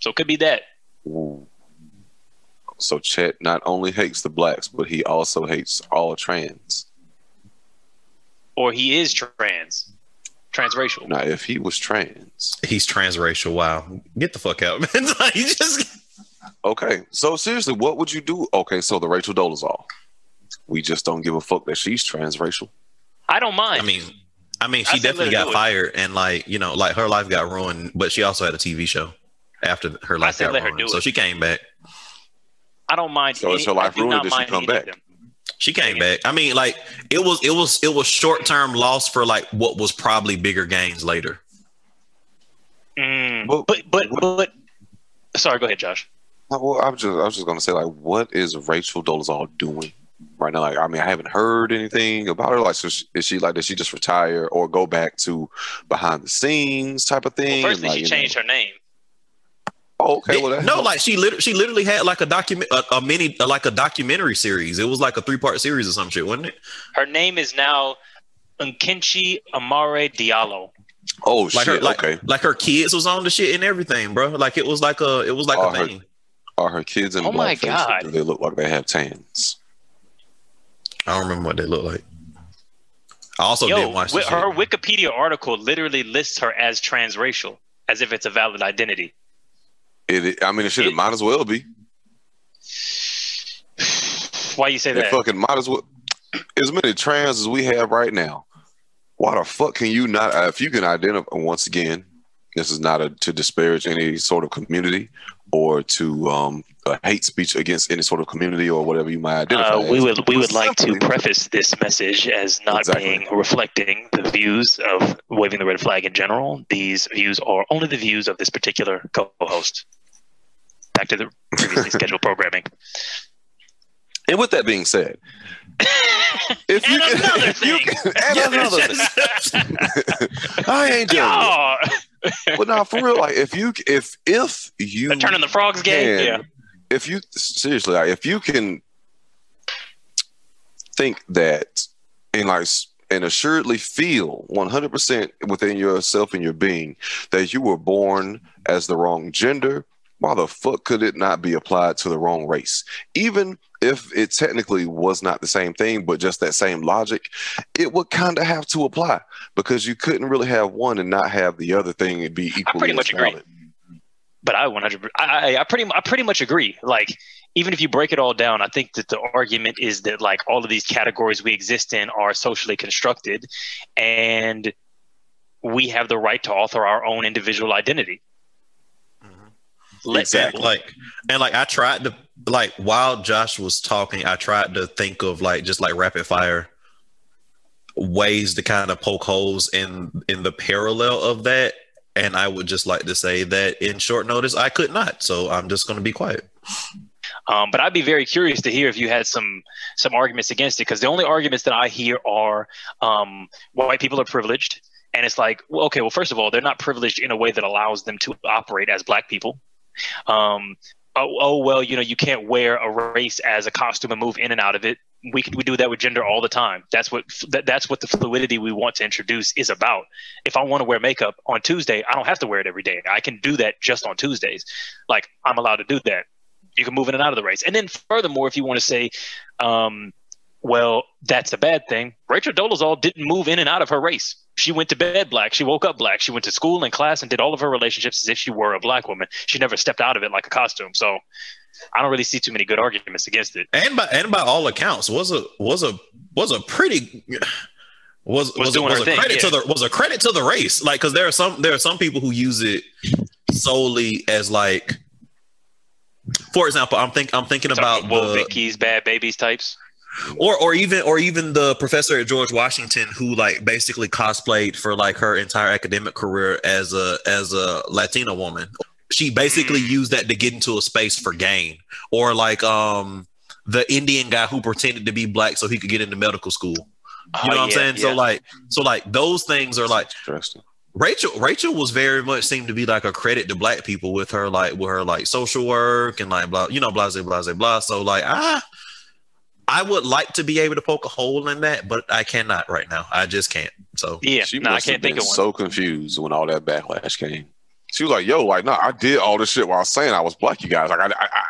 So it could be that. Ooh. So Chet not only hates the blacks, but he also hates all trans. Or he is trans. Transracial. Now, if he was trans, He's transracial. Wow, get the fuck out, [LAUGHS] man. Like, just okay. So seriously, what would you do? Okay, so the Rachel Dolezal, we just don't give a fuck that she's transracial. I don't mind. I mean, I mean, she say let definitely got fired, and like you know, like her life got ruined, but she also had a TV show after her life say got let her ruined, do so she came back. I don't mind. So is any- her life I ruined, did she come back? them. She came back. I mean, like it was, it was, it was short term loss for like what was probably bigger gains later. Mm, Well, but but what- but sorry, go ahead, Josh. Well, I was just I was just gonna say like, what is Rachel Dolezal doing right now? Like, I mean, I haven't heard anything about her. Like, so she, is she like, did she just retire or go back to behind the scenes type of thing? Well, firstly, And, like, she you know- changed her name. Oh, okay. Well, that no, helps. like she literally, she literally had like a document, a, a mini, uh, like a documentary series. It was like a three part series or some shit, wasn't it? Her name is now Nkechi Amare Diallo. oh Like shit. her, like, okay. like her kids was on the shit and everything, bro. Like it was like a, it was like Oh, a her- thing. Are her kids in Oh my God. Do they look like they have tans? I don't remember what they look like. I also Yo, didn't watch the wi- shit. her Wikipedia article literally lists her as transracial, as if it's a valid identity. It, I mean, it should. It might as well be. Why you say It that? fucking might as well. As many trans as we have right now, why the fuck can you not? Uh, if you can identify, once again, this is not a, to disparage any sort of community or to um, a hate speech against any sort of community or whatever you might identify. Uh, we would we would like to preface this message as not Exactly. being reflecting the views of waving the red flag in general. These views are only the views of this particular co-host. Back to the previously [LAUGHS] scheduled programming. And with that being said, [LAUGHS] if you And can, another if you thing. can, and another thing. [LAUGHS] I ain't doing it. Yo, But now, for real, like if you if if you they're turning the frogs can- Yeah. if you seriously, like, if you can think that and like and assuredly feel 100% within yourself and your being that you were born as the wrong gender, why the fuck could it not be applied to the wrong race? Even if it technically was not the same thing, but just that same logic, it would kind of have to apply because you couldn't really have one and not have the other thing and be equally. I pretty much agree. but I 100 I, I I pretty I pretty much agree. Like even if you break it all down, I think that the argument is that like all of these categories we exist in are socially constructed, and we have the right to author our own individual identity. Let Exactly. And like and like I tried to like while Josh was talking, I tried to think of like just like rapid fire ways to kind of poke holes in in the parallel of that. And I would just like to say that in short notice, I could not. So I'm just going to be quiet. Um, but I'd be very curious to hear if you had some some arguments against it, because the only arguments that I hear are um, white people are privileged, and it's like, well, okay, well, first of all, they're not privileged in a way that allows them to operate as black people. Um, oh, oh, well, you know, you can't wear a race as a costume and move in and out of it. We we do that with gender all the time. That's what that, that's what the fluidity we want to introduce is about. If I want to wear makeup on Tuesday, I don't have to wear it every day. I can do that just on Tuesdays. Like I'm allowed to do that you can move in and out of the race. And then furthermore, if you want to say, um, well, that's a bad thing. Rachel Dolezal didn't move in and out of her race. She went to bed black. She woke up black. She went to school and class and did all of her relationships as if she were a black woman. She never stepped out of it like a costume. So I don't really see too many good arguments against it. And by and by all accounts, was a was a was a pretty was Was was, a, was a thing, credit to the was a credit to the race. Like because there are some there are some people who use it solely as like for example, I'm think I'm thinking about the, Vicky's bad babies types. Or or even or even the professor at George Washington who like basically cosplayed for like her entire academic career as a as a Latina woman. She basically Mm. used that to get into a space for gain. Or like um the Indian guy who pretended to be black so he could get into medical school. You know Oh, what I'm yeah, saying? So like so like those things are like Interesting. Rachel Rachel was very much seemed to be like a credit to black people with her like with her like social work and like blah you know blah blah blah blah. So like ah I would like to be able to poke a hole in that, but I cannot right now. I just can't. So yeah, She no, I must have can't think been of one. so confused when all that backlash came. She was like, "Yo, like, no, I did all this shit while saying I was black. You guys, like, I, I,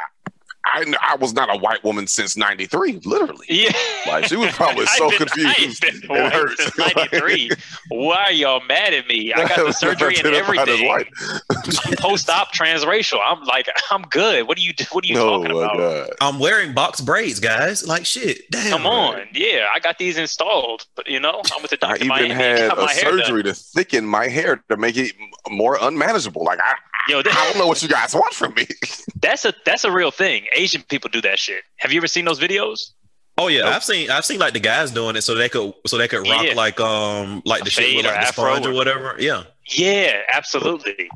I, I, I was not a white woman since '93, literally. yeah, Like, she was probably [LAUGHS] so been- confused. I ain't been It white hurts. since '93. Why are y'all mad at me? I got the [LAUGHS] surgery and everything. I'm post-op transracial. I'm like, I'm good. What are you? What are you Oh talking about? god! I'm wearing box braids, guys. Like shit. Damn. Come on, yeah, I got these installed, but you know, I'm with the I even Miami, had a my done. surgery to thicken my hair to make it more unmanageable. Like, I, Yo, I don't know what you guys want from me. [LAUGHS] that's a that's a real thing. Asian people do that shit. Have you ever seen those videos? Oh yeah, I've seen I've seen like the guys doing it so they could so they could rock Yeah. like um like A the shit with or like the afro sponge or or- whatever. Yeah. Yeah, absolutely.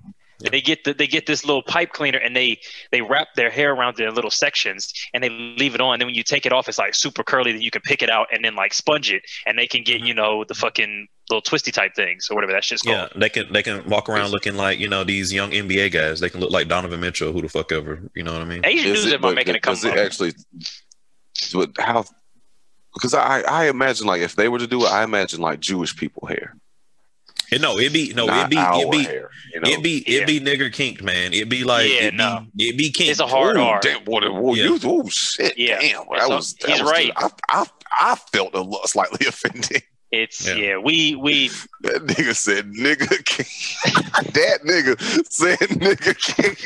They get the, they get this little pipe cleaner and they they wrap their hair around their little sections and they leave it on. And then when you take it off, it's like super curly that you can pick it out and then like sponge it and they can get you know the fucking little twisty type things or whatever that shit's called. Yeah, they can they can walk around looking like you know these young NBA guys. They can look like Donovan Mitchell, who the fuck ever. You know what I mean? Asian Is dudes it, are but making a does it comeback. actually? But how? Because I I imagine like if they were to do it, I imagine like Jewish people hair. Eh, No, it be no, not it be our it be hair. You know? it be Yeah. it be nigger kinked, man. It be like Yeah, it be, no. it be kinked. It's a hard Ooh, R. Damn, boy, boy, Yeah. you, oh shit, Yeah. damn, that so was that he's was right. I, I I felt a little slightly [LAUGHS] offended. It's Yeah. yeah. we we [LAUGHS] That nigga said nigga king. [LAUGHS] that nigga said nigga king.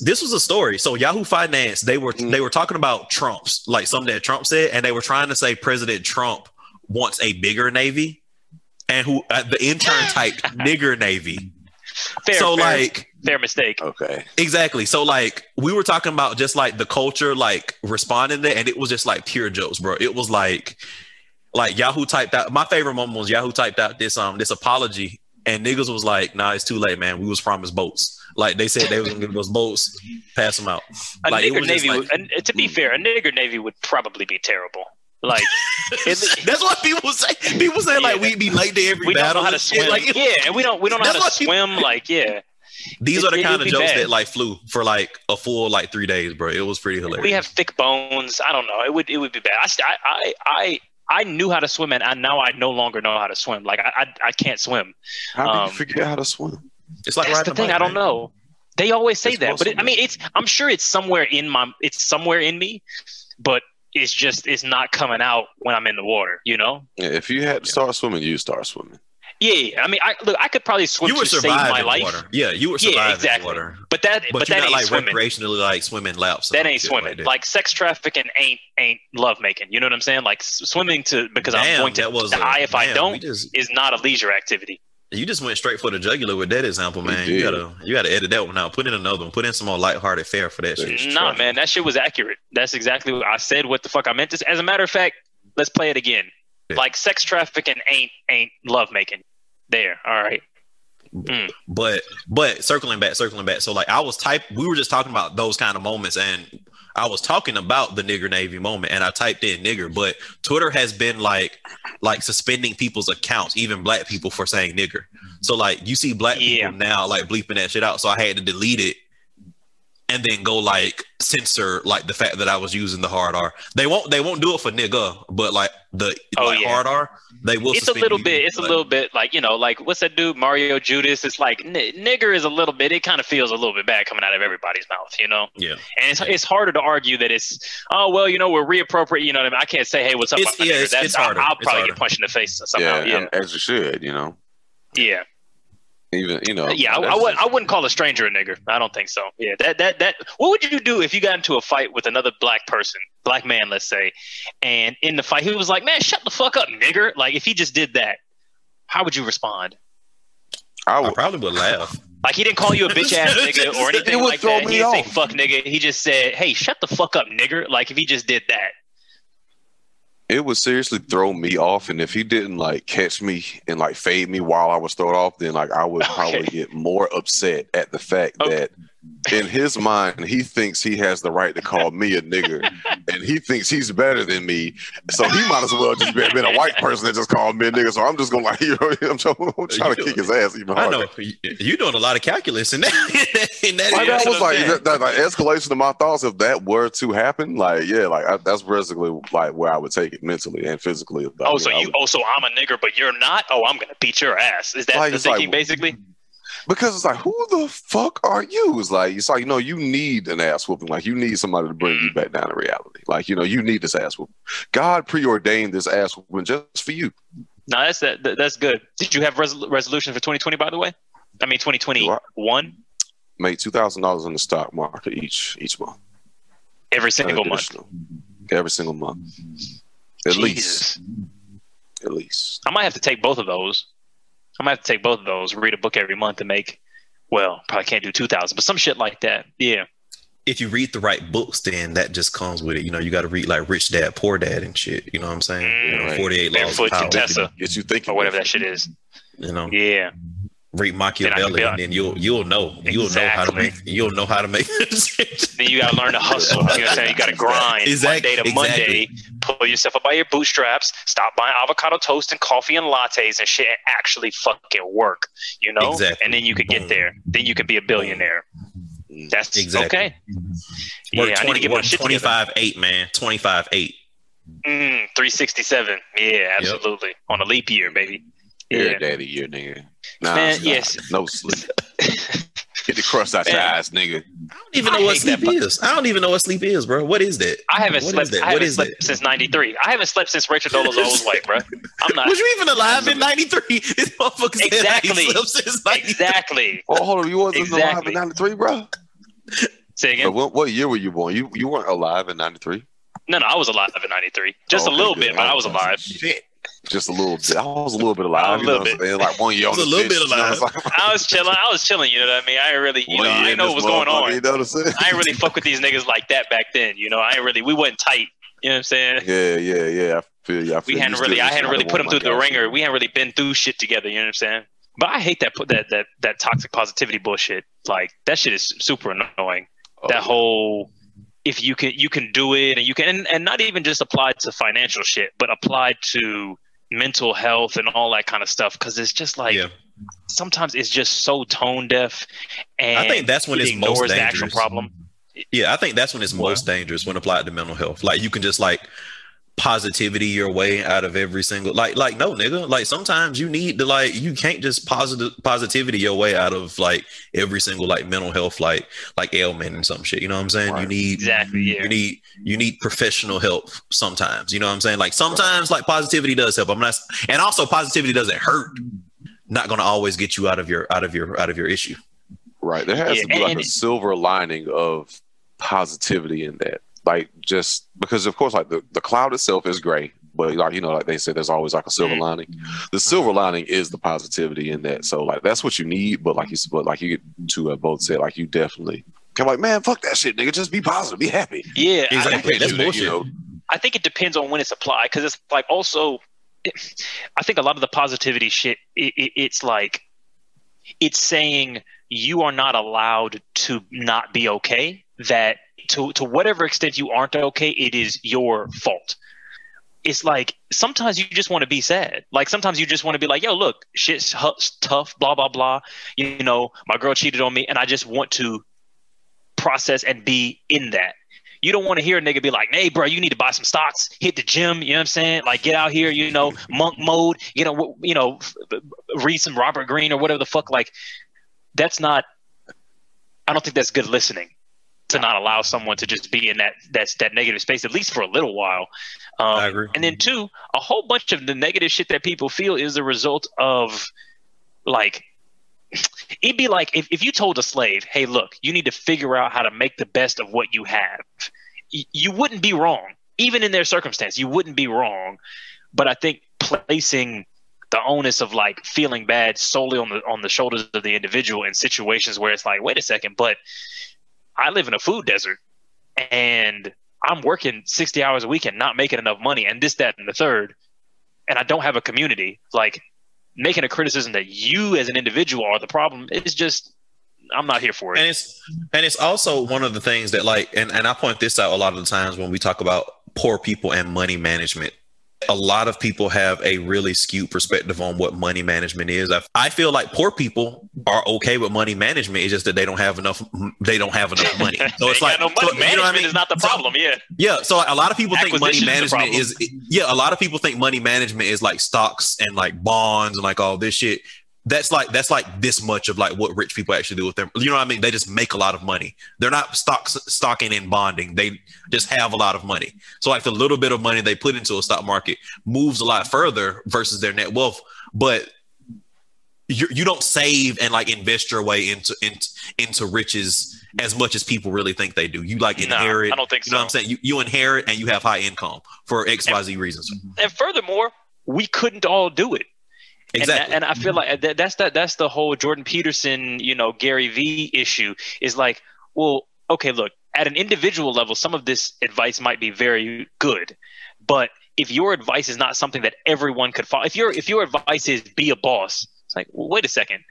this was a story. So Yahoo Finance, they were Mm. they were talking about Trump's like something that Trump said, and they were trying to say President Trump wants a bigger navy, and who uh, the intern typed [LAUGHS] nigger navy. fair so fair, like fair mistake. Okay. exactly. So like we were talking about just like the culture, like responding there, and it was just like pure jokes, bro. It was like like Yahoo typed out. My favorite moment was Yahoo typed out this um this apology, and niggas was like, "Nah, it's too late, man. We was promised boats." Like they said they was gonna give us boats, pass them out. A Like, it nigger was navy. like- would, and to be fair, a nigger navy would probably be terrible. Like [LAUGHS] That's what people say. People say like we'd be late to every we don't battle. know how to shit. swim. Like, yeah, and we don't we don't know how to what people- swim. Like yeah, these It- are the kind of jokes bad. that like flew for like a full like three days, bro. It was pretty hilarious. we have thick bones. I don't know. It would it would be bad. I I I. I I knew how to swim, and I, now I no longer know how to swim. Like I, I, I can't swim. How do Um, you forget how to swim? it's like That's the thing. bike, I don't man. know. They always say It's that, but it, I mean, it's. I'm sure it's somewhere in my. It's somewhere in me, but it's just it's not coming out when I'm in the water. You know? Yeah, if you had to start swimming, you start swimming. Yeah. yeah. I mean, I look. I could probably swim You were to save my in life, water. Yeah, you were Yeah, surviving exactly. in water. but that But, but, you're that not ain't like swimming. recreationally like swimming laps. That ain't swimming. that. Like, sex trafficking ain't ain't love making. You know what I'm saying? Like swimming to because I'm Damn, going to was die a- if I don't just- is not a leisure activity. You just went straight for the jugular with that example, man. You gotta you gotta edit that one out. Put in another one. Put in some more lighthearted fare for that shit. Nah, trafficking. man, that shit was accurate. That's exactly what I said. What the fuck I meant to. s- As a matter of fact, let's play it again. Yeah. Like sex trafficking ain't ain't love making. There, all right. Mm. But but circling back, circling back. So like I was type we were just talking about those kind of moments and I was talking about the nigger navy moment and I typed in nigger, but Twitter has been like like suspending people's accounts, even black people for saying nigger. So like you see black Yeah. people now like bleeping that shit out. So I had to delete it and then go like censor like the fact that I was using the hard R. They won't they won't do it for nigga, but like the Oh, like yeah. hard R, they will It's a little you. bit. It's a little bit like you know, like what's that dude Mario Judah? It's like n- nigger is a little bit. It kind of feels a little bit bad coming out of everybody's mouth, you know. Yeah. And it's, it's harder to argue that it's oh well, you know, we're reappropriate. You know what I mean? I can't say hey, what's up, It's- my yeah, nigger. it's- That's it's harder. I'll, I'll It's probably harder. get punched in the face somehow. yeah, Yeah, as you should, you know. yeah. Even you know. Uh, yeah, I, I, would, just- I wouldn't call a stranger a nigger. I don't think so. Yeah, that that that. What would you do if you got into a fight with another black person, black man, let's say, and in the fight he was like, "Man, shut the fuck up, nigger!" Like if he just did that, how would you respond? I I would, probably would laugh. Like he didn't call you a bitch ass [LAUGHS] nigga or anything It would like throw that. me He didn't say fuck nigga. He just said, "Hey, shut the fuck up, nigger." Like if he just did that. It would seriously throw me off, and if he didn't like catch me and like fade me while I was thrown off, then like I would [LAUGHS] probably get more upset at the fact Okay. that in his mind he thinks he has the right to call me a nigger, and he thinks he's better than me, so he might as well just be been a white person that just called me a nigger. So I'm just gonna like [LAUGHS] you know I'm trying, I'm trying You to kick his ass even I know you- you're doing a lot of calculus in that. [LAUGHS] in that Like, area. that was like Yeah. that, that, like escalation of my thoughts. If that were to happen, like yeah, like I, that's basically like where I would take it mentally and physically. I Oh, mean, so I you? would- Oh, so I'm a nigger, but you're not? Oh, I'm gonna beat your ass. Is that Like, the it's like- thinking, basically? Because it's like who the fuck are you? It's like it's like you know you need an ass whooping. Like you need somebody to bring you mm. back down to reality. Like you know you need this ass whooping. God preordained this ass whooping just for you. No, that's that, that- that's good. Did you have resol- resolution for 2020 by the way? I mean 2021 Make two thousand dollars in the stock market each each month. every single month. Every single month. At least. At least. I might have to take both of those. I might have to take both of those, read a book every month and make well, probably can't do 2000, but some shit like that. Yeah. if you read the right books, then that just comes with it. You know, you got to read like Rich Dad Poor Dad and shit. You know what I'm saying? You know, Mm, 48 laws Barefoot of power. Contessa Get you thinking or whatever that shit is. You know, Yeah. Read Machiavelli, and then you'll you'll know you'll know how to make you'll know how to make. [LAUGHS] Then you gotta learn to hustle. You know what I'm saying? You gotta grind Exact- Monday to exactly. Monday. Pull yourself up by your bootstraps. Stop buying avocado toast and coffee and lattes and shit and actually fucking work. You know? Exactly. And then you could get there. Then you could be a billionaire. That's Exactly. okay. Work yeah, I need to 20, get my shit together. 25 8, man. 25 8. Mm, 367. Yeah, absolutely. On a leap year, baby. Yeah, Yeah. daddy, year, nigga. Nah, Man, nah, yes. No sleep. [LAUGHS] Get the crust out your eyes, nigga. I don't even I know what sleep fu- is. I don't even know what sleep is, bro. What is that? I haven't What is slept. that? I haven't is slept that? since '93. I haven't slept since Rachel Dolezal was [LAUGHS] white, bro. I'm not. Was you even alive in 93? [LAUGHS] This motherfucker said Exactly. he slept since 93. Exactly. Oh, hold on. You wasn't alive in 93, bro? Say But again. what, what year were you born? You you weren't alive in 93? No, no, I was alive in '93. Just Oh, a little good. bit, but I oh, was alive. Shit. Just a little bit. I was a little bit alive. A you know little what I'm saying? Like one year on Was a little pitch, bit you know I'm saying? I was chilling. I was chilling. You know what I mean? I ain't really, you One know, I in ain't know what was going motherfucker, on. You know what I'm saying? I ain't really fuck with these niggas like that back then. You know, I ain't really. We wasn't tight. You know what I'm saying? Yeah, yeah, yeah. I feel you. I feel We hadn't really. I hadn't really put them through the ringer. We hadn't really been through shit together. You know what I'm saying? But I hate that that that that toxic positivity bullshit. Like that shit is super annoying. Oh, that yeah. whole if you can you can do it and you can and, and not even just applied to financial shit but applied to mental health and all that kind of stuff because it's just like yeah. sometimes it's just so tone deaf and I think that's when it it's most ignores the dangerous. actual problem Yeah, I think that's when it's most dangerous when applied to mental health. Like you can just like positivity your way out of every single like like no nigga. Like sometimes you need to like you can't just positive positivity your way out of like every single like mental health like like ailment and some shit. You know what I'm saying? You need exactly yeah you need you need professional help sometimes. You know what I'm saying? Like sometimes like positivity does help. I'm not and also positivity doesn't hurt. Not gonna always get you out of your out of your out of your issue. Right. There has Yeah, to be like a it- silver lining of positivity in that. Like just because of course like the, the cloud itself is gray, but like you know, like they said, there's always like a silver Mhm. lining. The silver lining is the positivity in that. So like that's what you need. But like you but like you two have both said, like you definitely come like, man, fuck that shit, nigga. Just be positive, be happy. yeah I- Exactly. I, That's do that, bullshit. You know? I think it depends on when it's applied because it's like also, I think a lot of the positivity shit, it, it, it's like, it's saying you are not allowed to not be okay. That to to whatever extent you aren't okay, it is your fault. It's like sometimes you just want to be sad. Like sometimes you just want to be like, yo, look, shit's tough, blah blah blah. You know, my girl cheated on me, and I just want to process and be in that. You don't want to hear a nigga be like, hey, bro, you need to buy some stocks, hit the gym. You know what I'm saying? Like, get out here, you know, monk mode. You know, you know, read some Robert Greene or whatever the fuck. Like, that's not. I don't think that's good listening to not allow someone to just be in that that's that negative space at least for a little while. Um, I agree. And then two, a whole bunch of the negative shit that people feel is a result of like it'd be like if, if you told a slave, hey, look, you need to figure out how to make the best of what you have. Y- you wouldn't be wrong. Even in their circumstance, you wouldn't be wrong. But I think placing the onus of like feeling bad solely on the on the shoulders of the individual in situations where it's like, wait a second, but I live in a food desert and I'm working 60 hours a week and not making enough money and this, that, and the third, and I don't have a community. Like making a criticism that you as an individual are the problem is just I'm not here for it. and it's and it's also one of the things that like and, and i point this out a lot of the times when we talk about poor people and money management a lot of people have a really skewed perspective on what money management is I, I feel like poor people are okay with money management it's just that they don't have enough they don't have enough money [LAUGHS] so it's like no money. so, you know Management I mean? is not the So- problem. yeah. yeah, so a lot of people think money Acquisition is management is, yeah, a lot of people think money management is like stocks and like bonds and like all this shit. That's like that's like this much of like what rich people actually do with them. You know what I mean? They just make a lot of money. They're not stocks stocking and bonding. They just have a lot of money. So like the little bit of money they put into a stock market moves a lot further versus their net wealth. But you you don't save and like invest your way into into, into riches as much as people really think they do. You like No, inherit. I don't think so. You know what I'm saying? You, you inherit and you have high income for XYZ reasons. And furthermore, we couldn't all do it. Exactly. And, and I feel mm-hmm. like uh, that, that's that that's the whole Jordan Peterson, you know, Gary V issue is like, well, okay, look, at an individual level, some of this advice might be very good, but if your advice is not something that everyone could follow, if your if your advice is be a boss, it's like, well, wait a second,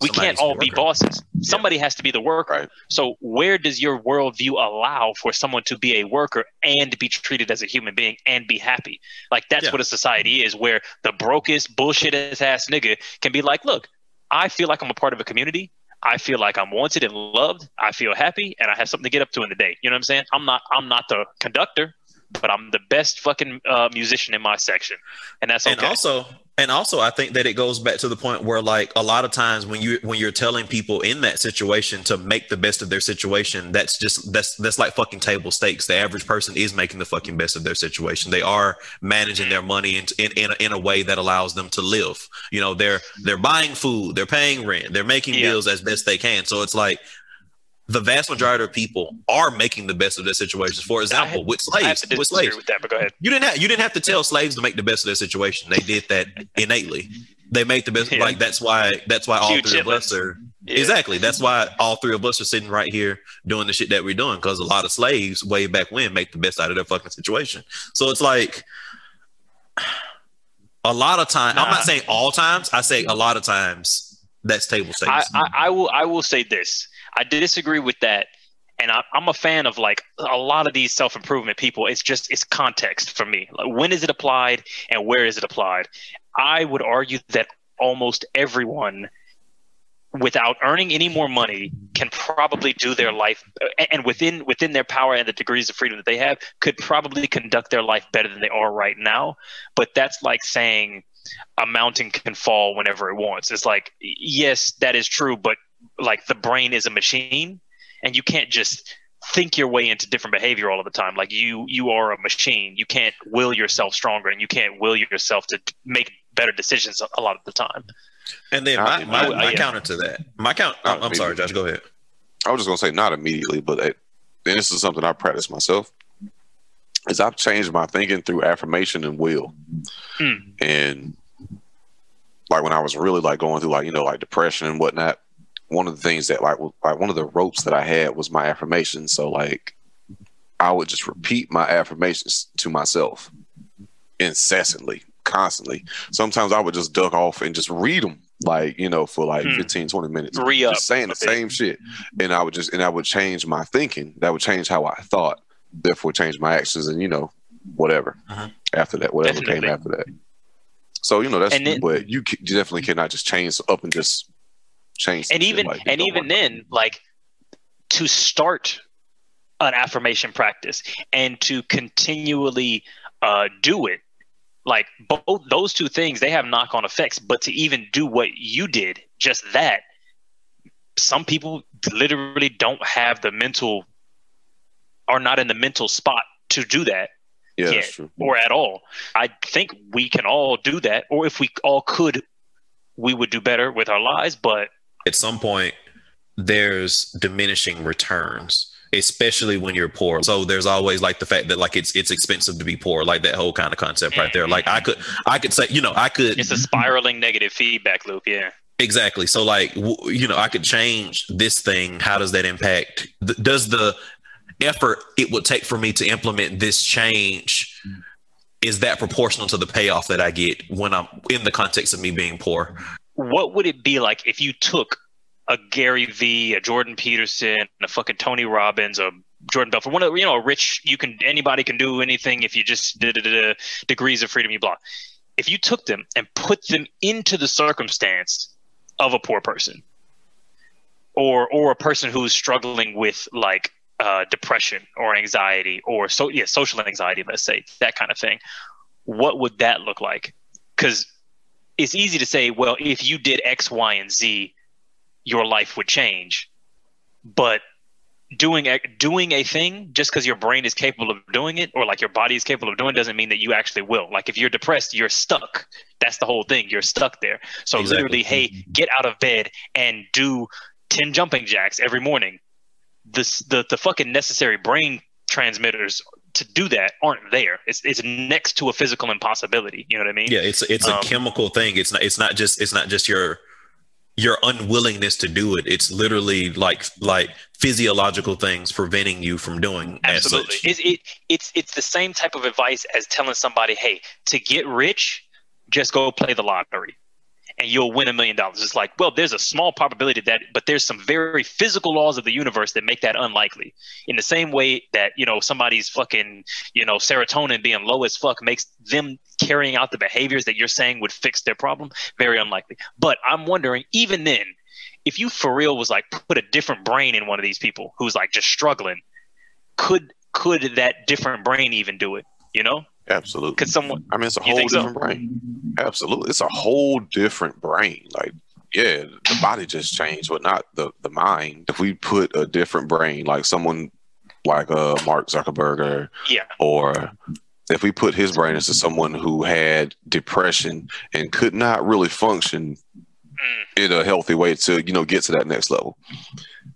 We can't all be bosses. Somebody has to be the worker. Right. So where does your worldview allow for someone to be a worker and be treated as a human being and be happy? Like that's Yeah. what a society is, where the brokest, bullshit ass nigga can be like, look, I feel like I'm a part of a community. I feel like I'm wanted and loved. I feel happy, and I have something to get up to in the day. You know what I'm saying? I'm not. I'm not the conductor, but I'm the best fucking uh, musician in my section, and that's okay. and also and also i think that it goes back to the point where like a lot of times when you when you're telling people in that situation to make the best of their situation that's just that's that's like fucking table stakes. The average person is making the fucking best of their situation. They are managing their money in in, in, a, in a way that allows them to live. You know they're they're buying food they're paying rent they're making Yeah. bills as best they can. So it's like the vast majority of people are making the best of their situations for example with slaves with slaves with that, but go ahead. you didn't have you didn't have to tell slaves to make the best of their situation. They did that innately. They made the best. Yeah. Like that's why that's why all Huge three of us are Yeah. exactly. That's why all three of us are sitting right here doing the shit that we're doing because a lot of slaves way back when make the best out of their fucking situation. So it's like a lot of time. I'm not saying all times. I say a lot of times that's table stakes. I, I, I will I will say this. I disagree with that, and I, I'm a fan of like a lot of these self improvement people. It's just it's context for me. Like when is it applied and where is it applied? I would argue that almost everyone, without earning any more money, can probably do their life and within within their power and the degrees of freedom that they have, could probably conduct their life better than they are right now. But that's like saying a mountain can fall whenever it wants. It's like, yes, that is true, but like the brain is a machine and you can't just think your way into different behavior all of the time. Like you you are a machine. You can't will yourself stronger and you can't will yourself to make better decisions a- a lot of the time. and then my, my, my yeah. counter to that. My count. Oh, I'm, I'm sorry. Josh. Go ahead. I was just gonna say not immediately, but it, and this is something I practice myself. Is I've changed my thinking through affirmation and will, Hmm. and like when I was really like going through like you know like depression and whatnot. One of the things that like w- like one of the ropes that I had was my affirmation. So like I would just repeat my affirmations to myself incessantly, constantly. Sometimes I would just duck off and just read them like you know for like Hmm. 15 20 minutes Re-up just saying the bit. same shit and i would just and i would change my thinking that would change how i thought therefore change my actions and you know whatever Uh-huh. after that whatever Definitely. came after that so you know that's And then- but you definitely cannot just change up and just change and even and even then like to start an affirmation practice and to continually uh, do it like both those two things they have knock-on effects but to even do what you did just that some people literally don't have the mental are not in the mental spot to do that yeah true or at all. I think we can all do that, or if we all could, we would do better with our lives. But at some point there's diminishing returns especially when you're poor. So there's always like the fact that like it's it's expensive to be poor like that whole kind of concept right there. Like i mm-hmm. could i could say you know i could it's a spiraling negative feedback loop. Yeah, exactly. So like w- you know i could change this thing. How does that impact th- does the effort it would take for me to implement this change is that proportional to the payoff that i get when i'm in the context of me being poor what would it be like if you took a Gary V, a Jordan Peterson, a fucking Tony Robbins, a Jordan Belfort, one of you know, a rich you can anybody can do anything if you just did degrees of freedom you block. If you took them and put them into the circumstance of a poor person, or or a person who's struggling with like uh, depression or anxiety or so yeah social anxiety, let's say that kind of thing, what would that look like? Because it's easy to say, well, if you did X, Y, and Z, your life would change. But doing a, doing a thing just because your brain is capable of doing it or like your body is capable of doing it doesn't mean that you actually will. Like if you're depressed, you're stuck. That's the whole thing. You're stuck there. So Exactly. literally, hey, mm-hmm. get out of bed and do 10 jumping jacks every morning. This the the fucking necessary brain transmitters to do that aren't there. It's it's next to a physical impossibility. You know what I mean? Yeah, it's it's a Um, chemical thing. It's not it's not just it's not just your your unwillingness to do it. It's literally like like physiological things preventing you from doing Absolutely. It's, it, it's it's the same type of advice as telling somebody, hey, to get rich, just go play the lottery. And you'll win a million dollars. It's like, well, there's a small probability that, but there's some very physical laws of the universe that make that unlikely. In the same way that, you know, somebody's fucking, you know, serotonin being low as fuck makes them carrying out the behaviors that you're saying would fix their problem very unlikely. But I'm wondering, even then, if you for real was like put a different brain in one of these people who's like just struggling, could could that different brain even do it? You know? Absolutely. Could someone I mean, it's a whole think so? different brain. Absolutely, it's a whole different brain. Like, yeah, the body just changed, but not the the mind. If we put a different brain, like someone like uh Mark Zuckerberg, or, Yeah. or if we put his brain into someone who had depression and could not really function Mm, in a healthy way to you know get to that next level.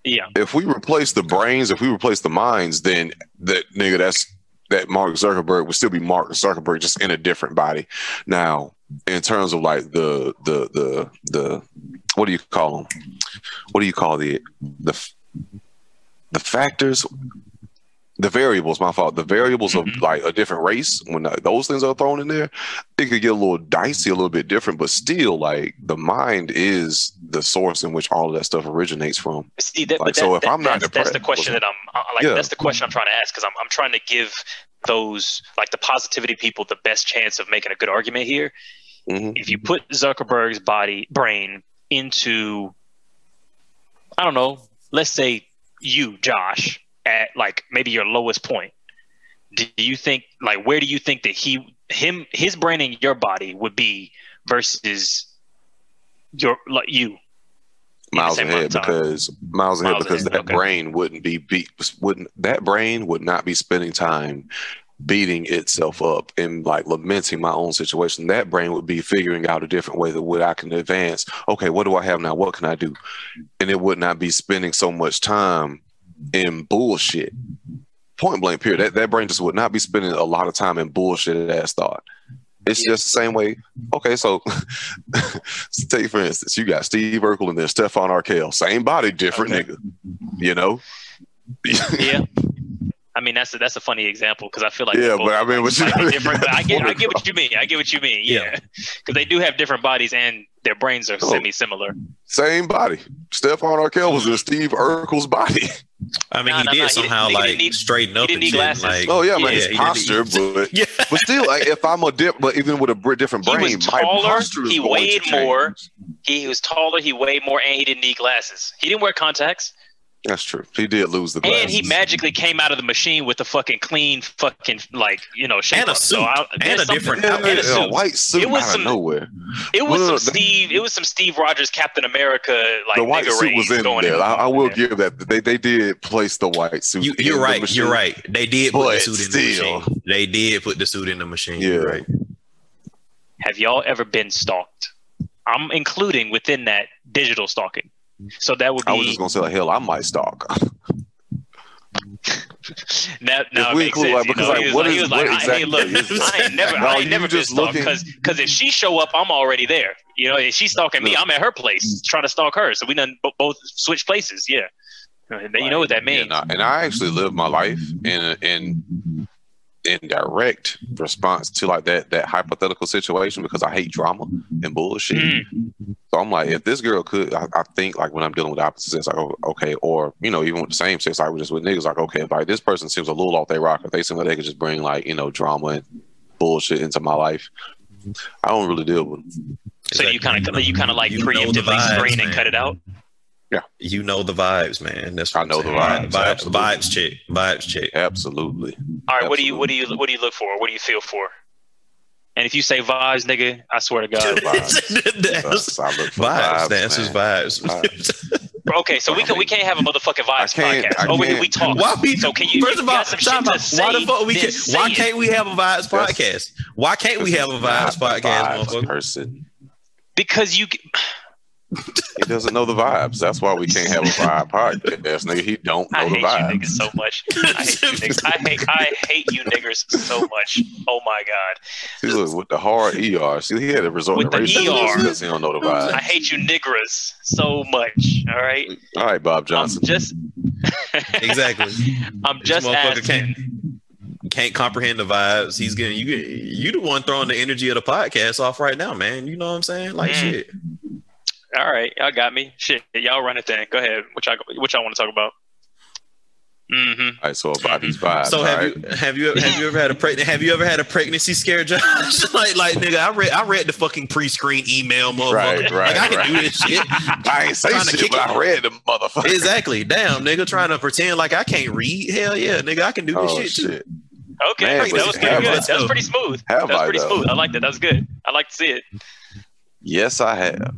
yeah. If we replace the brains, if we replace the minds, then that nigga, that's that Mark Zuckerberg would still be Mark Zuckerberg, just in a different body. Now, in terms of like the the the the what do you call them? What do you call the the the factors? The variables, my fault. The variables of Mhm. like a different race, when those things are thrown in there, it could get a little dicey, a little bit different. But still, like the mind is the source in which all of that stuff originates from. See that, Like, but that, so if that- I'm not that's, that's the question that I'm uh, like. Yeah. That's the question I'm trying to ask because I'm I'm trying to give those like the positivity people the best chance of making a good argument here. Mhm. If you put Zuckerberg's body brain into, I don't know, let's say you, Josh, at like maybe your lowest point. Do you think like where do you think that he him his brain in your body would be versus your like you? miles ahead amount of time? because miles ahead because ahead, that okay. brain wouldn't be beat wouldn't that brain would not be spending time beating itself up and like lamenting my own situation that brain would be figuring out a different way that what i can advance okay what do i have now what can i do and it would not be spending so much time in bullshit point blank period that, that brain just would not be spending a lot of time in bullshit ass thought it's Yeah. just the same way okay so [LAUGHS] take for instance you got steve urkel and then stefan urquelle same body different Okay. nigga you know [LAUGHS] yeah. I mean that's a, that's a funny example because I feel like Yeah, but I mean, what you- different. I get I [LAUGHS] get what you mean. I get what you mean. Yeah. Yeah, because they do have different bodies and their brains are Oh. semi similar. same body stefan urquelle was in steve urkel's body I mean, Nah, he nah, did nah, he somehow didn't- he like didn't need- straighten up he and didn't need shit. glasses. Like, oh yeah, yeah, man his he posture but [LAUGHS] yeah. but still like if i'm a dip but even with a br- different He brain was taller, posture he weighed to change. more. He was taller. He weighed more, and he didn't need glasses. He didn't wear contacts, that's true he did lose the glasses and he magically came out of the machine with a fucking clean, fucking like you know shape And a up. So. I, And a different something- yeah, and a yeah, suit. white suit It was out some- of nowhere It was Well, some the- Steve. It was some Steve Rogers Captain America like the white suit was in there. in. I, I will give that. They they did place the white suit. You, you're the right. machine. You're right. They did put But the suit in the machine. They did put the suit in the machine. Yeah. You're right. Have y'all ever been stalked? I'm including within that digital stalking. So that would be. I was just gonna say, like, hell, I might stalk. [LAUGHS] now. Now it we makes include, sense. like, you because, know, like, what like, is- like, what I, hey, exactly look, [LAUGHS] I ain't never, No, I ain't never just stalked looking- because if she show up, I'm already there. You know, if she's stalking me, I'm at her place trying to stalk her. So we done bo- both switch places. Yeah, you know what that means. And I, and I actually live my life in in in direct response to like that that hypothetical situation because I hate drama and bullshit. Mm. So I'm like, if this girl could, I, I think like when I'm dealing with opposite sex, like oh, okay, or you know, even with the same sex, like just with niggas, like okay, if like this person seems a little off their rocker, they seem like they could just bring like you know drama and bullshit into my life. I don't really deal with. Them. So you kind of you kind of like You preemptively vibes, screen and cut it out. You know the vibes, man. That's what I I'm know the saying. vibes, Vibes, absolutely. vibes check. Vibes check. Absolutely. All right, what do you what do you what do you look for? What do you feel for? And if you say vibes, nigga, I swear to God. [LAUGHS] [LAUGHS] That's- Uh, I look for vibes. vibes, That's just man. vibes. Okay, so we can we can't have a motherfucking I vibes podcast. I Oh, we, we talk. Why we? So can you? First of all, got some shit to out. say, why the fuck we can? say Why it. can't we have a vibes podcast? Why can't we have a vibes podcast, vibes motherfucker? person. Because you. He doesn't know the vibes. That's why we can't have a vibe podcast, nigga. He don't know I the hate you vibes. niggas so much. I hate you niggas. I hate I hate you niggers so much. Oh my god. See, look, with the hard ER. See, he had a resort With to the ER. because he don't know the vibes. I hate you niggers so much. All right. All right, Bob I'm Johnson. just [LAUGHS] Exactly. I'm This just motherfucker asking. can't can't comprehend the vibes. He's getting you. You the one throwing the energy of the podcast off right now, man. You know what I'm saying? Like Mm. shit. All right, y'all got me. Shit, y'all run it then. Go ahead. What y'all what y'all want to talk about? Mm-hmm. All right, so about these vibes. [LAUGHS] So have right? you have you have you ever had a pregnant have you ever had a pregnancy scare, Josh? [LAUGHS] like like nigga, I read I read the fucking pre-screen email, motherfucker. Right, right, like I can right. do this shit. [LAUGHS] I ain't say shit, but it. I read the motherfucker. exactly. Damn, nigga, trying to pretend like I can't read. Hell yeah, nigga, I can do this Oh shit, too. Okay, Man, that was have pretty I- That was pretty smooth. Have that was I, pretty though? smooth. I liked it. That was good. I like to see it. Yes, I have.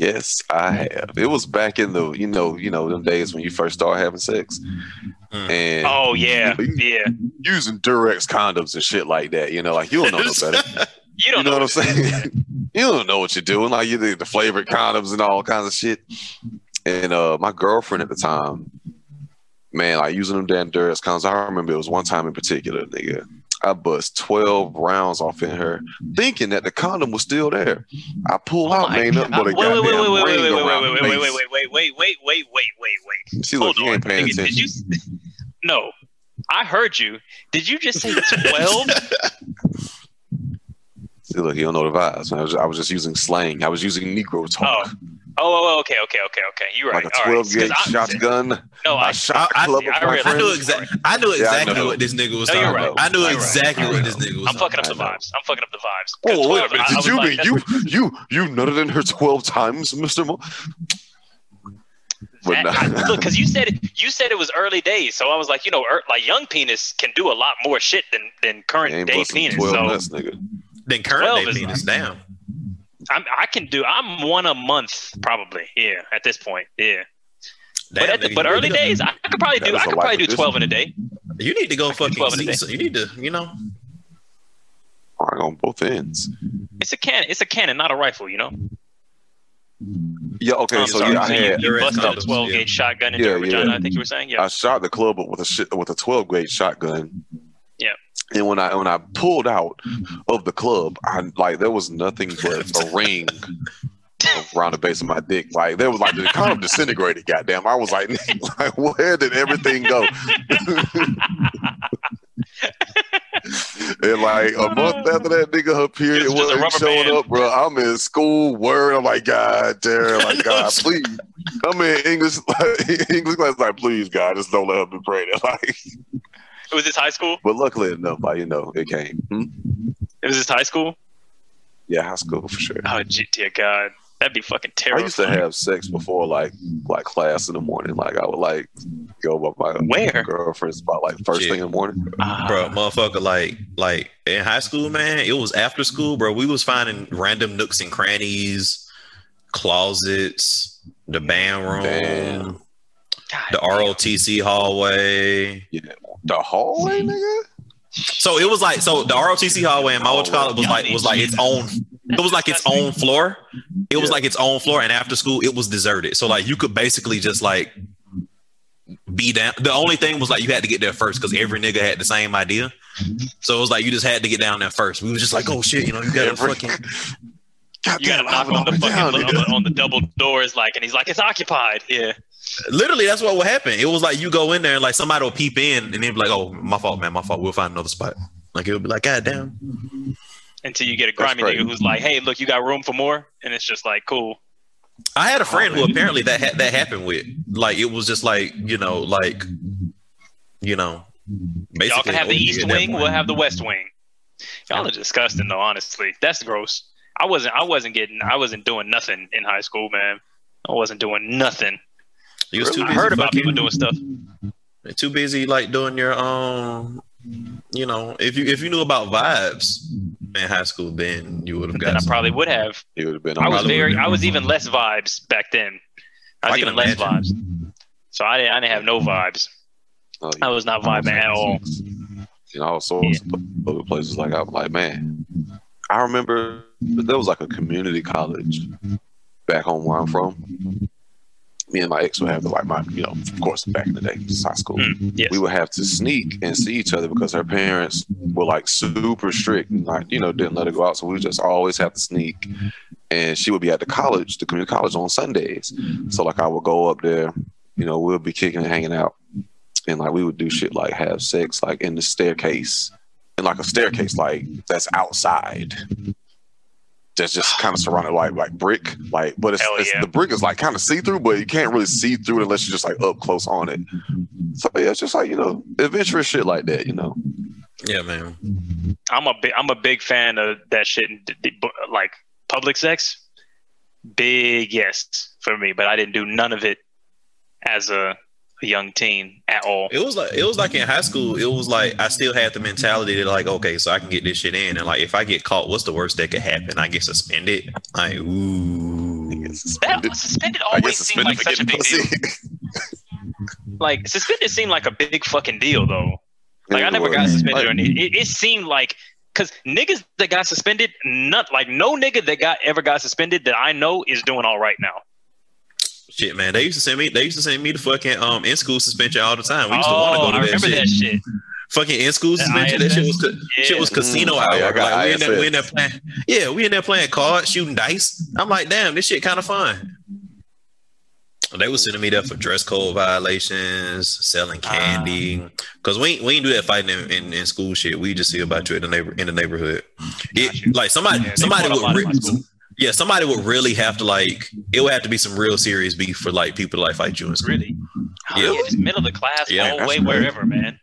Yes, I have. It was back in the you know you know them days when you first start having sex, Mm. and Oh yeah, You- yeah. using Durex condoms and shit like that. You know, like you don't know no better. You [LAUGHS] You don't know know, what I'm saying? [LAUGHS] you don't know what you're doing. Like you did the flavored condoms and all kinds of shit. And uh my girlfriend at the time, man, like using them damn Durex condoms. I remember it was one time in particular, nigga. I bust 12 rounds off in her, thinking that the condom was still there. I pull out, Oh ain't nothing but a wait, wait, goddamn wait, wait, wait, ring wait, wait, around wait, wait, wait, wait, wait, wait, wait, wait, wait, wait, wait. See, look, Hold you ain't paying Nigga, attention. Did you? No, I heard you. Did you just say twelve? See, look, you don't know the vibes. I was, I was just using slang. I was using Negro talk. Oh, oh, oh, okay, okay, okay, okay. You're right. like a 12 gauge 'Cause I- shotgun. No, I I, shot I- a club I- I my read- I knew friends. exactly. I knew Yeah, I exactly know. what this nigga was No, talking right. about. I knew You're right. exactly what this nigga was. I'm fucking up the vibes. I'm fucking up the vibes. 'Cause Oh, wait a minute. I- I Did you mean that's- you you you nutted in her twelve times, Mister Mo? That- I- [LAUGHS] look, because you said it, you said it was early days, so I was like, you know, er, like young penis can do a lot more shit than than current day penis. So nuts, nigga. Then current day penis like- down. I'm, I can do. I'm one a month probably. Yeah, at this point. Yeah, Damn, but at the, but early go- days, I could probably do. I could probably do twelve in a day. You need to go I fucking 12 in a see. day. So you need to, you know. All right, on both ends. It's a cannon. It's a cannon, not a rifle. You know. Yeah. Okay. I'm so sorry. yeah, I so you, had you Direct busted a condoms, 12 yeah. gauge shotgun into Yeah, your vagina. yeah. I think you were saying. Yeah. I shot the club with a shit with a twelve gauge shotgun. Yeah. And when I when I pulled out mm-hmm. of the club, I like there was nothing but [LAUGHS] a ring around the base of my dick. Like there was like the of disintegrated. Goddamn! I was like, [LAUGHS] like where did everything go? and like a month [LAUGHS] after that, nigga, her period It's just a wasn't showing band. up, bro. I'm in school, word. I'm like, God damn, like God, please. I'm in English, like, English class, like, please, God, just don't let her be pregnant. Like, was this high school? but luckily enough, like you know, it came. Hmm? It was this high school. Yeah, high school for sure. Oh, gee, dear God, that'd be fucking terrible. I used to have sex before, like like class in the morning. Like I would like go with my Where? girlfriends about like first Shit. thing in the morning. Ah, bro, motherfucker, like, like in high school, man, it was after school, bro. We was finding random nooks and crannies, closets, the band room, Damn. God the. ROTC hallway. Yeah, the hallway, [LAUGHS] nigga. So it was like, so the ROTC hallway in my old what you call it was like was like its own. It was like its own floor. It was like its own floor, and after school, it was deserted. So like you could basically just like be down. The only thing was like you had to get there first because every nigga had the same idea. So it was like you just had to get down there first. We was just like, oh shit, you know, you got to fucking [LAUGHS] God You gotta knock on the fucking down, on nigga. the, on the double doors, like, and he's like, "It's occupied." Yeah. Literally that's what would happen. It was like you go in there and like somebody will peep in and they'd be like, oh, my fault, man, my fault. We'll find another spot. Like it would be like, god damn. Until you get a That's grimy nigga who's like, "Hey, look, you got room for more," and it's just like, "Cool." I had a friend who apparently that ha- that happened with. Like it was just like you know, like you know, basically. Y'all can have the east wing. We'll have the west wing. Y'all are disgusting, though. Honestly, that's gross. I wasn't. I wasn't getting. I wasn't doing nothing in high school, man. I wasn't doing nothing. You was too I heard about people doing stuff. Too busy like doing your um. You know, if you if you knew about vibes in high school, then you would have Then got. I probably would have. It would have been. I was very. I was even less vibes back then. I was I even less imagine. vibes. So I didn't. I didn't have no vibes. Oh, I was not vibing at all. You know, I was so other places like I'm like, man. I remember there was like a community college back home where I'm from. Me and my ex would have to like my, you know, of course, back in the day, high school. Mm, yes. We would have to sneak and see each other because her parents were like super strict and like, you know, didn't let her go out. So we would just always have to sneak. And she would be at the college, the community college on Sundays. So like I would go up there, you know, we'll be kicking and hanging out. and like we would do shit like have sex like in the staircase, in like a staircase like that's outside. That's just kind of [SIGHS] surrounded like like brick, like but it's, it's yeah. the brick is like kind of see through, but you can't really see through it unless you're just like up close on it. So yeah, it's just like you know adventurous shit like that, you know. Yeah, man. I'm a big I'm a big fan of that shit. Like public sex, big yes for me. But I didn't do none of it as a, a young teen at all. It was like it was like in high school. It was like I still had the mentality that like, okay, so I can get this shit in, and like if I get caught, what's the worst that could happen? I get suspended. Like, ooh. That suspended always seemed like such a getting big deal. Like suspended seemed like a big fucking deal though. Like I It never got suspended Like, or anything. It, it seemed like because niggas that got suspended, not like no nigga that got ever got suspended that I know is doing all right now. Shit, man. They used to send me. They used to send me to fucking um in school suspension all the time. We used to oh, want to go to I that remember shit. that shit. Fucking in school suspension. That shit was ISS? ca- shit was casino Mm, hour. I like we in, there, we in there playing. Yeah, we in there playing cards, shooting dice. I'm like, damn, this shit kind of fun. They was sending me there for dress code violations, selling candy. Cause we ain't, we ain't do that fighting in, in, in school shit. We just see about you in the neighbor in the neighborhood. It, like somebody Yeah, somebody would lot in re- my school. yeah somebody would really have to like it would have to be some real serious beef for like people to like fight you in school. Really? Yeah. Yeah. Just middle of the class, Yeah, all the way wherever, man.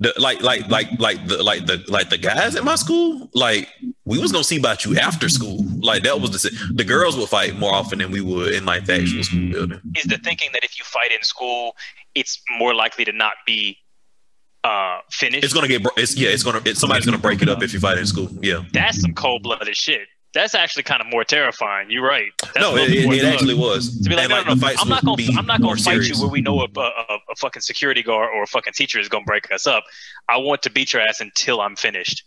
The, like like like like the like the like the guys at my school like we was gonna see about you after school like that was the the girls would fight more often than we would in like the actual school building Is the thinking that if you fight in school, it's more likely to not be uh finished? it's gonna get bro- it's yeah it's gonna it, somebody's gonna break it up if you fight in school yeah That's some cold blooded shit. That's actually kind of more terrifying. You're right. That's no a it, more it, it actually was to be like, And, no, like, no, the no, I'm not gonna, I'm not gonna fight serious. you where we know a, a, a, a fucking security guard or a fucking teacher is gonna break us up. I want to beat your ass until I'm finished.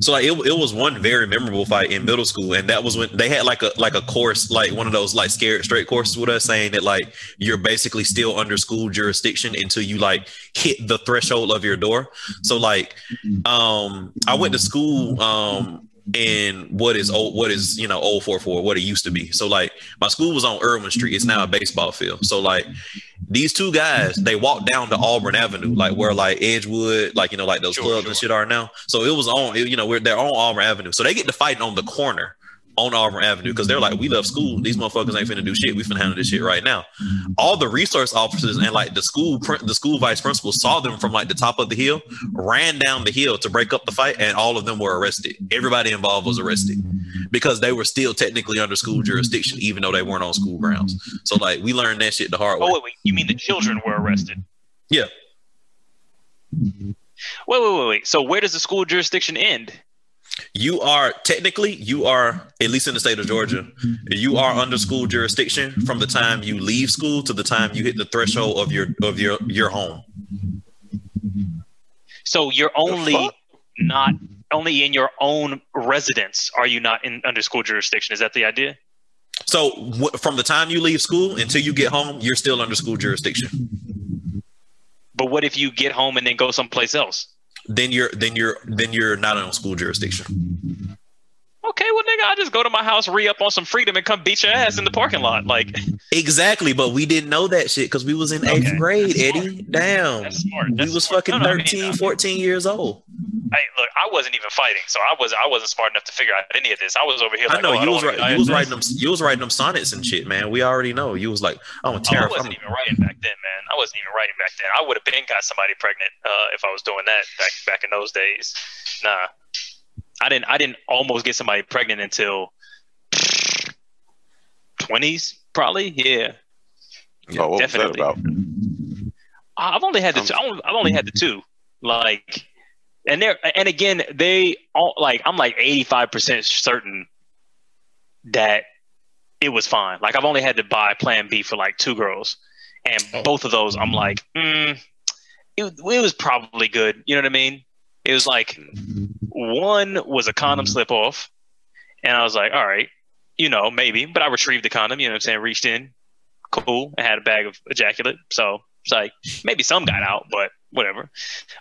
So like it, it was one very memorable fight in middle school, and that was when they had like a like a course, like one of those like scared straight courses with us, saying that like you're basically still under school jurisdiction until you like hit the threshold of your door. So like, um, I went to school um in what is old what is you know old four four what it used to be. So like my school was on Irwin Street. It's now a baseball field. So like these two guys, they walked down to Auburn Avenue, like where like Edgewood, like you know, like those Sure, clubs sure. and shit are now. So it was on, it- you know, we're they're on Auburn Avenue. So they get to fighting on the corner on Auburn Avenue because they're like, we love school. These motherfuckers ain't finna do shit. We finna handle this shit right now. All the resource officers and like the school the school vice principal saw them from like the top of the hill, ran down the hill to break up the fight, and all of them were arrested. Everybody involved was arrested because they were still technically under school jurisdiction, even though they weren't on school grounds. So like we learned that shit the hard way. Oh wait, wait, you mean the children were arrested? Yeah. Wait, wait, wait, wait. So where does the school jurisdiction end? You are technically you are at least in the state of Georgia, you are under school jurisdiction from the time you leave school to the time you hit the threshold of your of your your home. So you're only not only in your own residence are you not in under school jurisdiction? Is that the idea? So w- from the time you leave school until you get home, you're still under school jurisdiction. But what if you get home and then go someplace else? Then you're then you're then you're not on school jurisdiction. Okay, well, nigga, I just go to my house, re up on some freedom, and come beat your ass in the parking lot. Like Exactly, but we didn't know that shit because we was in eighth Okay, grade, that's Eddie. Damn. that's smart. we was smart. fucking No, no, 13, I mean, 14 years old. Hey, look, I wasn't even fighting, so I was I wasn't smart enough to figure out any of this. I was over here. Like, I know oh, you don't was wanna right. You was writing them. You was writing them sonnets and shit, man. We already know. You was like, I'm a Oh, I wasn't even writing back then, man. I wasn't even writing back then. I would have been got somebody pregnant uh, if I was doing that back back in those days. Nah, I didn't. I didn't almost get somebody pregnant until twenties, probably. Yeah, oh, what definitely. was that about? I've only had the two. I've I've only had the two. Like, and they're and again, they all like. I'm like 85 percent certain that it was fine. Like, I've only had to buy Plan B for like two girls, and Oh. both of those, I'm like, mm, it, it was probably good. You know what I mean? It was like one was a condom slip off, and I was like, all right, you know, maybe. But I retrieved the condom. You know what I'm saying? Reached in, cool, and had a bag of ejaculate. So it's like maybe some got out, but whatever.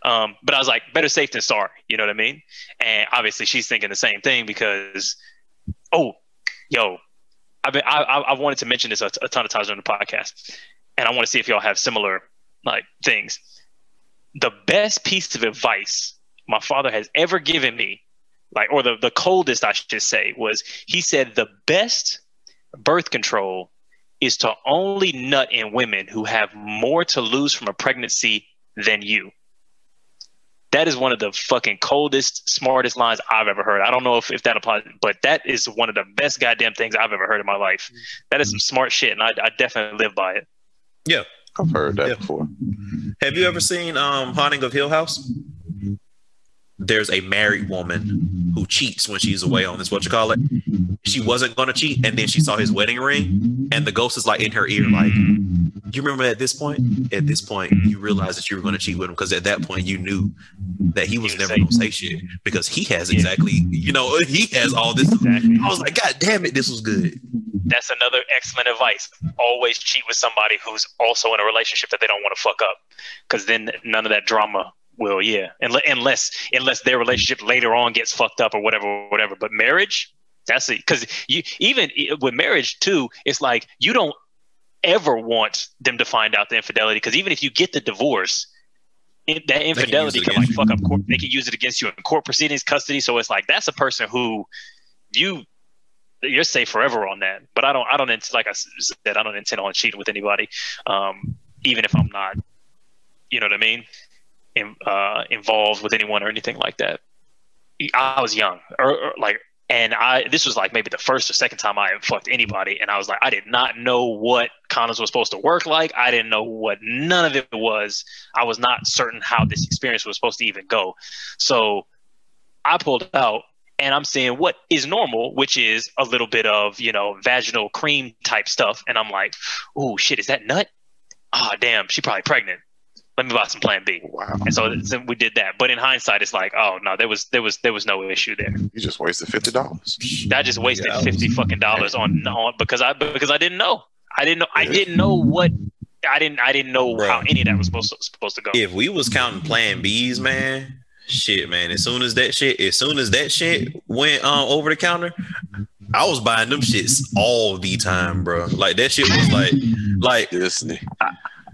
Um, but I was like, better safe than sorry. You know what I mean? And obviously, she's thinking the same thing because, oh, yo, I've been I, I, I've wanted to mention this a, a ton of times on the podcast, and I want to see if y'all have similar like things. the best piece of advice my father has ever given me, like, or the, the coldest, I should say, was he said the best birth control is to only nut in women who have more to lose from a pregnancy than you. That is one of the fucking coldest, smartest lines I've ever heard. I don't know if, if that applies, but that is one of the best goddamn things I've ever heard in my life. That is some smart shit, and I, I definitely live by it. Yeah. I've heard that Yeah. before. Have you ever seen um Haunting of Hill House? There's a married woman who cheats when she's away on this what you call it. She wasn't gonna cheat, and then she saw his wedding ring, and the ghost is like in her ear, like, you remember at this point? At this point, you realized that you were gonna cheat with him because at that point you knew that he was never gonna say shit because he has exactly, you know, [LAUGHS] he has all this. Exactly. I was like, God damn it, this was good. That's another excellent advice. Always cheat with somebody who's also in a relationship that they don't want to fuck up, because then none of that drama will. Yeah, Unle- unless unless their relationship later on gets fucked up or whatever, whatever. But marriage, that's it. Because you even with marriage too, it's like you don't ever want them to find out the infidelity. Because even if you get the divorce. It, that infidelity it can, like fuck up court. They can use it against you in court proceedings, custody. So it's like that's a person who you you're safe forever on that. But I don't, I don't, like I said, I don't intend on cheating with anybody, um, even if I'm not, you know what I mean, in, uh, involved with anyone or anything like that. I was young, or, or like, and I this was like maybe the first or second time I fucked anybody, and I was like, I did not know what condoms were supposed to work like. I didn't know what none of it was. I was not certain how this experience was supposed to even go. So I pulled out and I'm seeing what is normal, which is a little bit of, you know, vaginal cream type stuff. And I'm like, oh shit, is that nut? Oh damn, she probably pregnant. Let me buy some plan B. Wow. And so, so we did that. But in hindsight, it's like, oh no, there was there was there was no issue there. You just wasted fifty dollars. I just wasted Yeah, I was- fifty fucking dollars on, on because I because I didn't know. I didn't know I didn't know what I didn't I didn't know Bruh. how any of that was supposed to supposed to go. If we was counting plan B's, man, shit, man. As soon as that shit, as soon as that shit went um over the counter, I was buying them shits all the time, bro. Like that shit was like, like, Disney.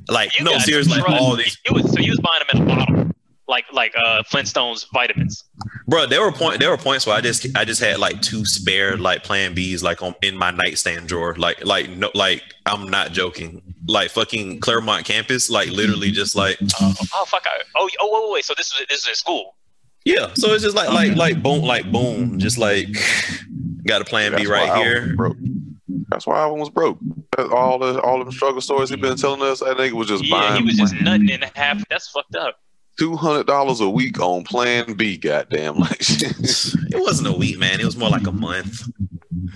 Like You no, seriously, like trust- all these, You was, so you was buying them in a bottle, like like uh Flintstones vitamins. bro. There were point, there were points where I just, I just had like two spare like plan B's like on in my nightstand drawer, like, like no, like I'm not joking. Like fucking Claremont campus, like literally just like Uh, oh fuck! I, oh oh wait, wait. So this is this is at school. Yeah, so it's just like like like boom, like boom, just like got a plan B That's why right here. was broke. That's why Alvin was broke. All the all them struggle stories he been telling us, that nigga was just Yeah, buying he was just nutting in half. That's fucked up. two hundred dollars a week on Plan B. Goddamn, [LAUGHS] like It wasn't a week, man. It was more like a month.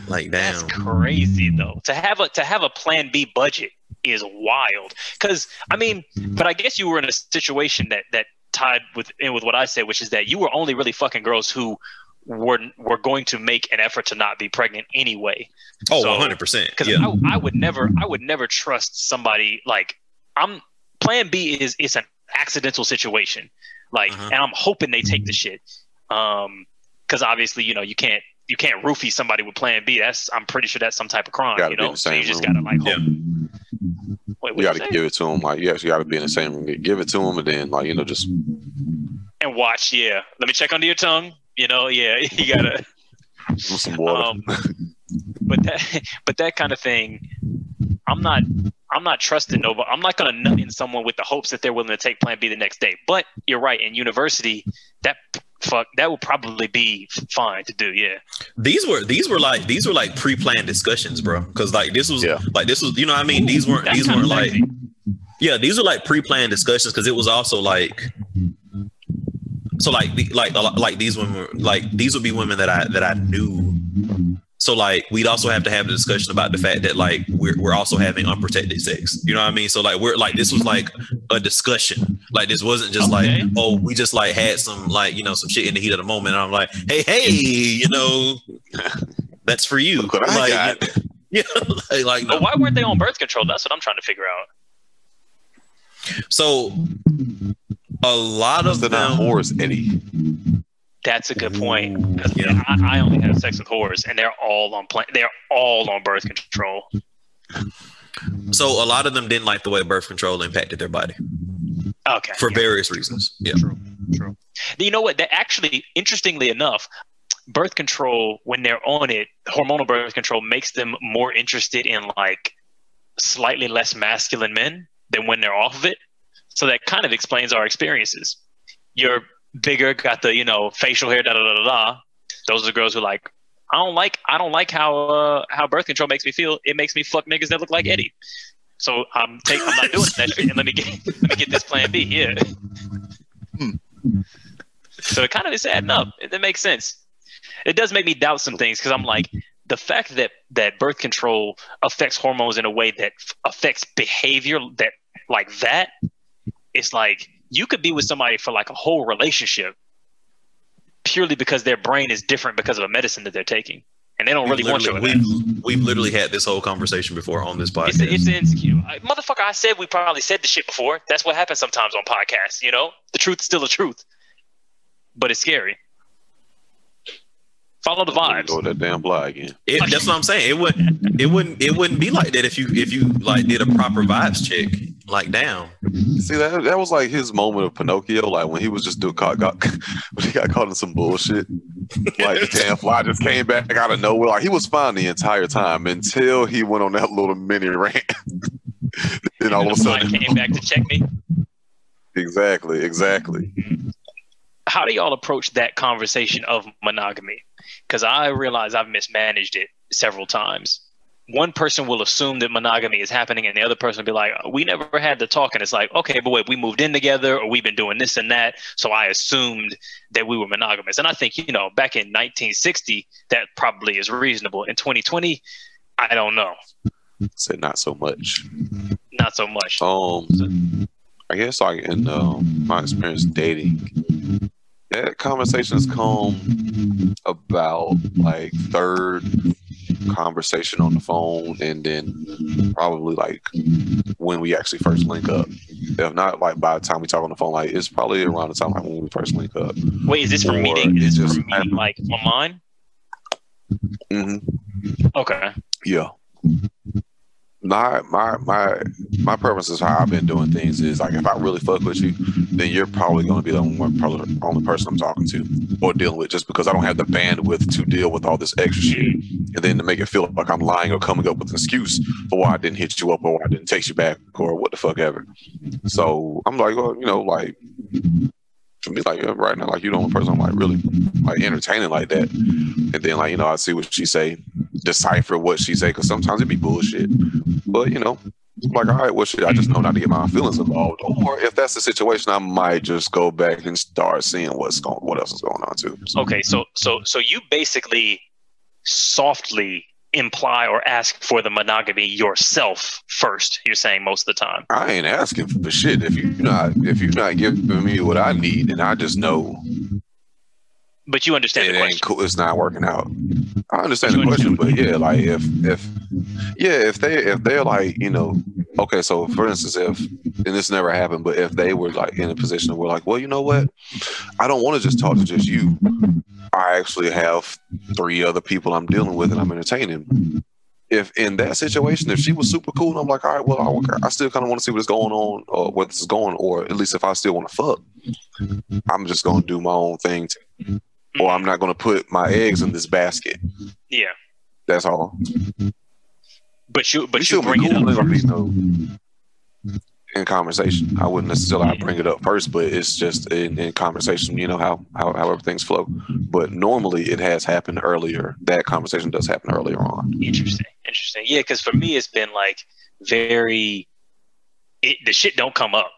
Like That's crazy though. To have a to have a Plan B budget is wild. Because I mean, but I guess you were in a situation that that tied with in with what I said, which is that you were only really fucking girls who were were going to make an effort to not be pregnant anyway. Oh, So- 100 percent. because Yeah. I, I would never I would never trust somebody like I'm plan B is it's an accidental situation like Uh-huh. and I'm hoping they take the shit um because obviously you know you can't you can't roofie somebody with plan B that's I'm pretty sure that's some type of crime Gotta you be in know the so you just room. gotta like Yeah. hope. Wait, you what gotta say? give it to him. Like yes, you actually got to be in the same room. Give it to him, and then like you know just and watch yeah let me check under your tongue you know yeah [LAUGHS] you gotta some water. Um, but that [LAUGHS] but that kind of thing i'm not i'm not trusting nobody i'm not going to nut in someone with the hopes that they're willing to take plan b the next day but you're right in university that fuck that would probably be fine to do yeah These were these were like these were like pre-planned discussions, bro. Because like this was Yeah. like this was you know what I mean. These weren't That's these weren't like sexy. yeah these were like pre-planned discussions because it was also like so like like like these women like these would be women that I that I knew. So like we'd also have to have a discussion about the fact that like we're we're also having unprotected sex. You know what I mean? So like we're like this was like a discussion. Like this wasn't just Okay. like oh we just like had some like you know some shit in the heat of the moment. And I'm like hey hey you know that's for you. Look what I got. [LAUGHS] Yeah, like, like no. but why weren't they on birth control that's what i'm trying to figure out So a lot of They're not them, Horace Eddie. that's a good point 'Cause Yeah. I, I only have sex with whores and they're all on plan they're all on birth control so a lot of them didn't like the way birth control impacted their body. Okay. for yeah. various reasons. Yeah. True. True. You know what? That actually, interestingly enough, birth control when they're on it, hormonal birth control makes them more interested in like slightly less masculine men than when they're off of it. So that kind of explains our experiences. You're bigger, got the you know facial hair, da da da da da. Those are the girls who like. I don't like. I don't like how uh, how birth control makes me feel. It makes me fuck niggas that look like Eddie. So I'm take. I'm not doing that shit. And let me get let me get this plan B. Yeah. So it kind of is adding up. It, it makes sense. It does make me doubt some things because I'm like the fact that that birth control affects hormones in a way that affects behavior that like that. It's like you could be with somebody for like a whole relationship purely because their brain is different because of a medicine that they're taking, and they don't We've really want you. literally, in that. we've, we've literally had this whole conversation before on this podcast. It's, it's insecure. I, motherfucker, I said we probably said the shit before. That's what happens sometimes on podcasts, you know? The truth's still the truth. But it's scary. Follow the vibes. Go that damn blog again. It, that's what I'm saying. It wouldn't. It wouldn't. It wouldn't be like that if you if you like did a proper vibes check. Like down. [LAUGHS] See that that was like his moment of Pinocchio, like when he was just doing caught got when he got caught in some bullshit. Like the [LAUGHS] damn fly just came back out of nowhere. Like he was fine the entire time until he went on that little mini rant. [LAUGHS] then all of a The fly sudden, came back to check me. exactly, exactly. How do y'all approach that conversation of monogamy? Because I realize I've mismanaged it several times. One person will assume that monogamy is happening, and the other person will be like, "We never had the talk," and it's like, "Okay, but wait, we moved in together, or we've been doing this and that." So I assumed that we were monogamous, and I think you know, back in 1960, that probably is reasonable. In 2020, I don't know, Said not so much. not so much. Um, I guess like in um, my experience dating, that conversation has come about like third conversation on the phone, and then probably like when we actually first link up. If not, like by the time we talk on the phone, like it's probably around the time like when we first link up. Wait, is this for Or meeting? Is this just from meeting like online? hmm Okay. Yeah. My my my my preference is how I've been doing things is like if I really fuck with you, then you're probably gonna be the only, probably the only person I'm talking to or dealing with just because I don't have the bandwidth to deal with all this extra shit. And then to make it feel like I'm lying or coming up with an excuse for why I didn't hit you up or why I didn't text you back or what the fuck ever. So I'm like, well, you know, like for me, like right now, like you're the only person I'm like really like entertaining like that. And then like, you know, I see what she say, decipher what she say, because sometimes it be bullshit. But you know, like, all right, well shit, I just know not to get my feelings involved. Or if that's the situation, I might just go back and start seeing what's going what else is going on too. Okay, so so so you basically softly imply or ask for the monogamy yourself first. You're saying most of the time. I ain't asking for shit. If you're not if you're not giving me what I need, and I just know But you understand it the ain't question. cool. It's not working out. I understand the question, but yeah, like if if yeah, if they if they're like you know, okay, so for instance, if and this never happened, but if they were like in a position where like, well, you know what, I don't want to just talk to just you. I actually have three other people I'm dealing with and I'm entertaining. If in that situation, if she was super cool, and I'm like, all right, well, I, I still kind of want to see what's going on or where this is going, or at least if I still want to fuck, I'm just gonna do my own thing or I'm not going to put my eggs in this basket. Yeah, That's all. but you but We you bring be it up. you know, in conversation. I wouldn't necessarily bring it up first, but it's just in, in conversation. You know how, how how everything's flow. But normally, it has happened earlier. That conversation does happen earlier on. Interesting, interesting. Yeah, because for me, it's been like very. It, the shit don't come up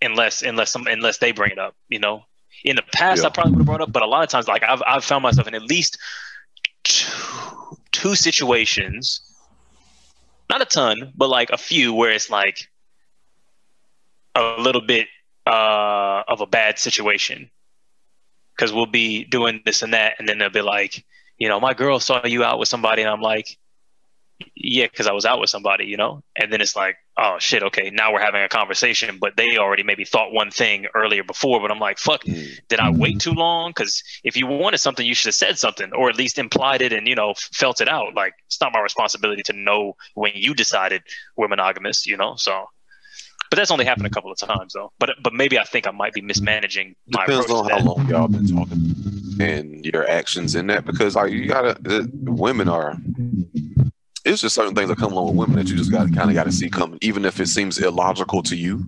unless unless some unless they bring it up. You know, in the past, Yeah. I probably would have brought up, but a lot of times, like I've I've found myself in at least two, two situations, not a ton, but like a few where it's like a little bit uh, of a bad situation because we'll be doing this and that, and then they'll be like, you know, my girl saw you out with somebody, and I'm like, yeah, because I was out with somebody, you know, and then it's like, oh shit, okay, now we're having a conversation, but they already maybe thought one thing earlier before, but I'm like, fuck, Mm. did I wait too long? Because if you wanted something, you should have said something, or at least implied it and you know felt it out. Like it's not my responsibility to know when you decided we're monogamous, you know. So But that's only happened a couple of times though. But but maybe I think I might be mismanaging my Depends on how long y'all been talking and your actions in that because like you gotta the, women are it's just certain things that come along with women that you just gotta kind of gotta see coming even if it seems illogical to you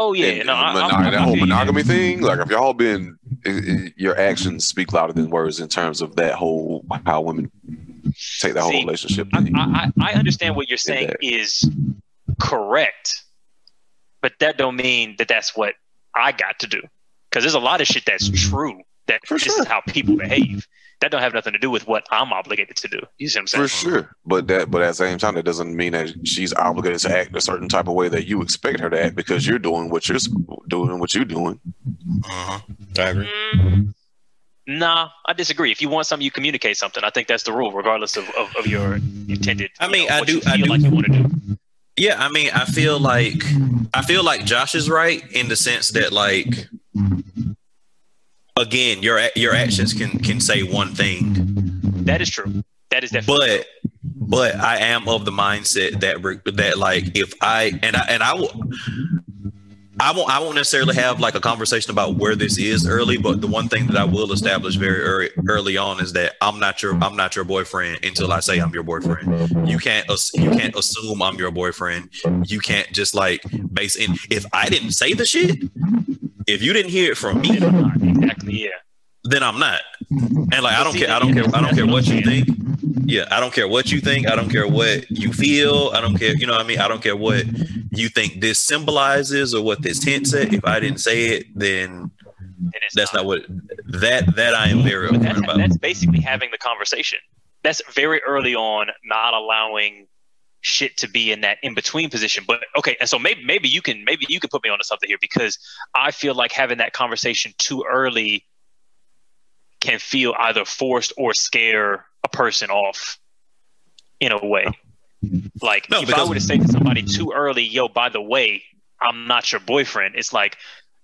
Oh yeah, and, no, and I, monog- I, that I whole feel you. monogamy thing like if y'all been i i your actions speak louder than words in terms of that whole how women take that whole relationship I, thing. I, I I understand what you're saying that. is correct, but that don't mean that that's what I got to do. Because there's a lot of shit that's mm-hmm. true that For this sure. is how people behave. That don't have nothing to do with what I'm obligated to do. You see what I'm saying? For sure, but that, but at the same time, that doesn't mean that she's obligated to act a certain type of way that you expect her to act because you're doing what you're doing, what you're doing. Uh-huh. I agree. Mm, nah, I disagree. If you want something, you communicate something. I think that's the rule, regardless of, of, of your intended. I you mean, know, I do- You I feel do- like you want to do. Yeah, I mean, I feel like I feel like Josh is right in the sense that like again, your your actions can can say one thing, That is true. That is definitely. but but I am of the mindset that that like if I and I and I will I won't I won't necessarily have like a conversation about where this is early, but the one thing that I will establish very early, early on is that I'm not your I'm not your boyfriend until I say I'm your boyfriend. You can't you can't assume I'm your boyfriend. You can't just like base in if I didn't say the shit, if you didn't hear it from me. Exactly. Yeah. Then I'm not. And like I don't care I don't care I don't care what what you think. Yeah, I don't care what you think. I don't care what you feel. I don't care, you know what I mean? I don't care what you think this symbolizes or what this hints at. If I didn't say it, then Then that's not what that that I am very But that's, about. that's basically having the conversation. That's very early on, not allowing shit to be in that in between position. But okay, and so maybe maybe you can maybe you can put me onto something here because I feel like having that conversation too early can feel either forced or scare a person off in a way. Like No, if I were to say to somebody too early, yo, by the way, I'm not your boyfriend, it's like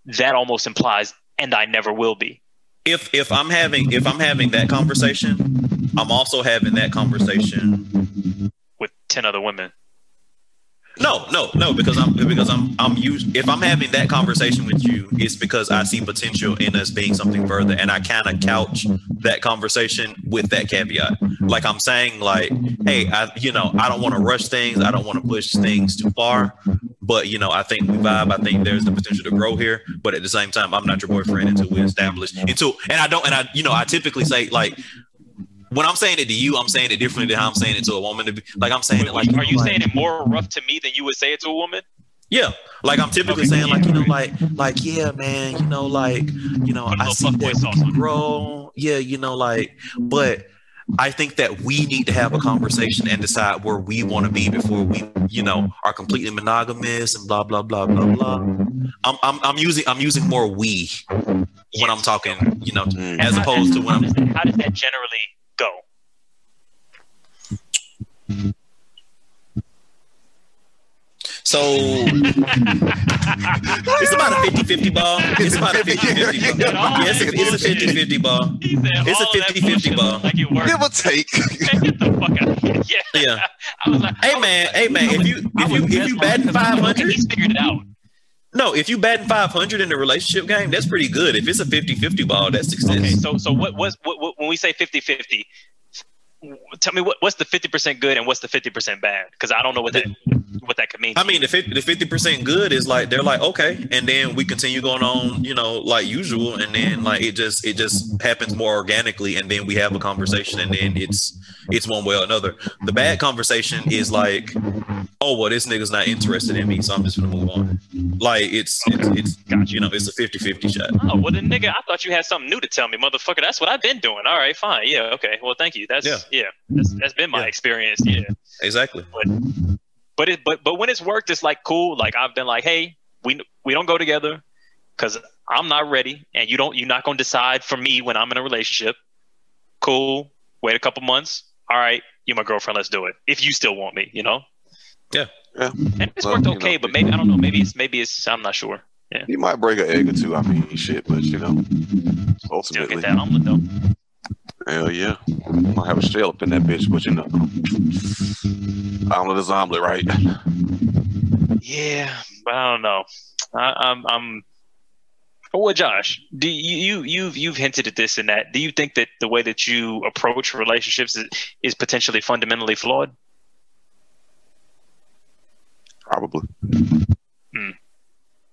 that almost implies and I never will be. If if I'm having if I'm having that conversation, I'm also having that conversation with ten other women. No, no, no, because I'm because I'm I'm used. If I'm having that conversation with you, it's because I see potential in us being something further, and I kind of couch that conversation with that caveat. Like I'm saying, like, hey, I you know I don't want to rush things, I don't want to push things too far, but you know I think we vibe. I think there's the potential to grow here, but at the same time, I'm not your boyfriend until we establish until, and I don't, and I you know I typically say like. When I'm saying it to you, I'm saying it differently than how I'm saying it to a woman. To be like I'm saying it like are you like- saying it more rough to me than you would say it to a woman? yeah, like I'm typically Okay, saying, like you know, like like yeah, man, you know, like you know, Put a I little see fuckboy that we sauce can grow. Yeah, you know, like, but I think that we need to have a conversation and decide where we want to be before we, you know, are completely monogamous and blah blah blah blah blah. I'm I'm, I'm using I'm using more we when I'm talking, you know, Mm. as How- opposed to when how I'm that, how does that generally go? So it's about a 50-50 ball. It's about a 50-50 ball. [LAUGHS] Yeah, it's a, it's a 50-50 ball. Oh, it's a all 50-50 ball. Like it works. Give or take. [LAUGHS] Get the fuck out of here. Yeah. Yeah. [LAUGHS] I was like, Hey man, hey man, if you I if you if you mesmerized batting because I'm five like, He's figured it out. No, if you batting five hundred in the relationship game, that's pretty good. If it's a 50-50 ball, that's success. Okay, so so what what, what, when we say 50-50, tell me what, what's the 50% good and what's the 50% bad? Because I don't know what that what that could mean. I mean, the 50, the 50% good is like they're like okay, and then we continue going on, you know, like usual, and then like it just it just happens more organically, and then we have a conversation, and then it's it's one way or another. The bad conversation is like, oh well, this nigga's not interested in me, so I'm just gonna move on. Like it's it's, it's you know it's a 50-50 shot. Oh well, then nigga, I thought you had something new to tell me, motherfucker. That's what I've been doing. All right, fine, yeah, okay. Well, thank you. That's Yeah. Yeah, mm-hmm. that's, that's been my Yeah. experience. Yeah, Exactly. but it but but when it's worked, it's like cool. Like I've been like, hey, we we don't go together because I'm not ready, and you don't you're not gonna decide for me when I'm in a relationship. Cool. Wait a couple months. All right, you're my girlfriend. Let's do it. If you still want me, you know. Yeah. Yeah. And it's Well, worked you okay, know. but maybe I don't know. Maybe it's maybe it's I'm not sure. Yeah. You might break an egg or two. I mean, shit, but you know, Still ultimately, get that omelet though. Hell yeah, might have a shell up in that bitch, but you know, omelet is omelet, right? Yeah, but I don't know. I, I'm, I'm. Oh, well, Josh, do you, you you've you've hinted at this and that? Do you think that the way that you approach relationships is, is potentially fundamentally flawed? Probably. Hmm.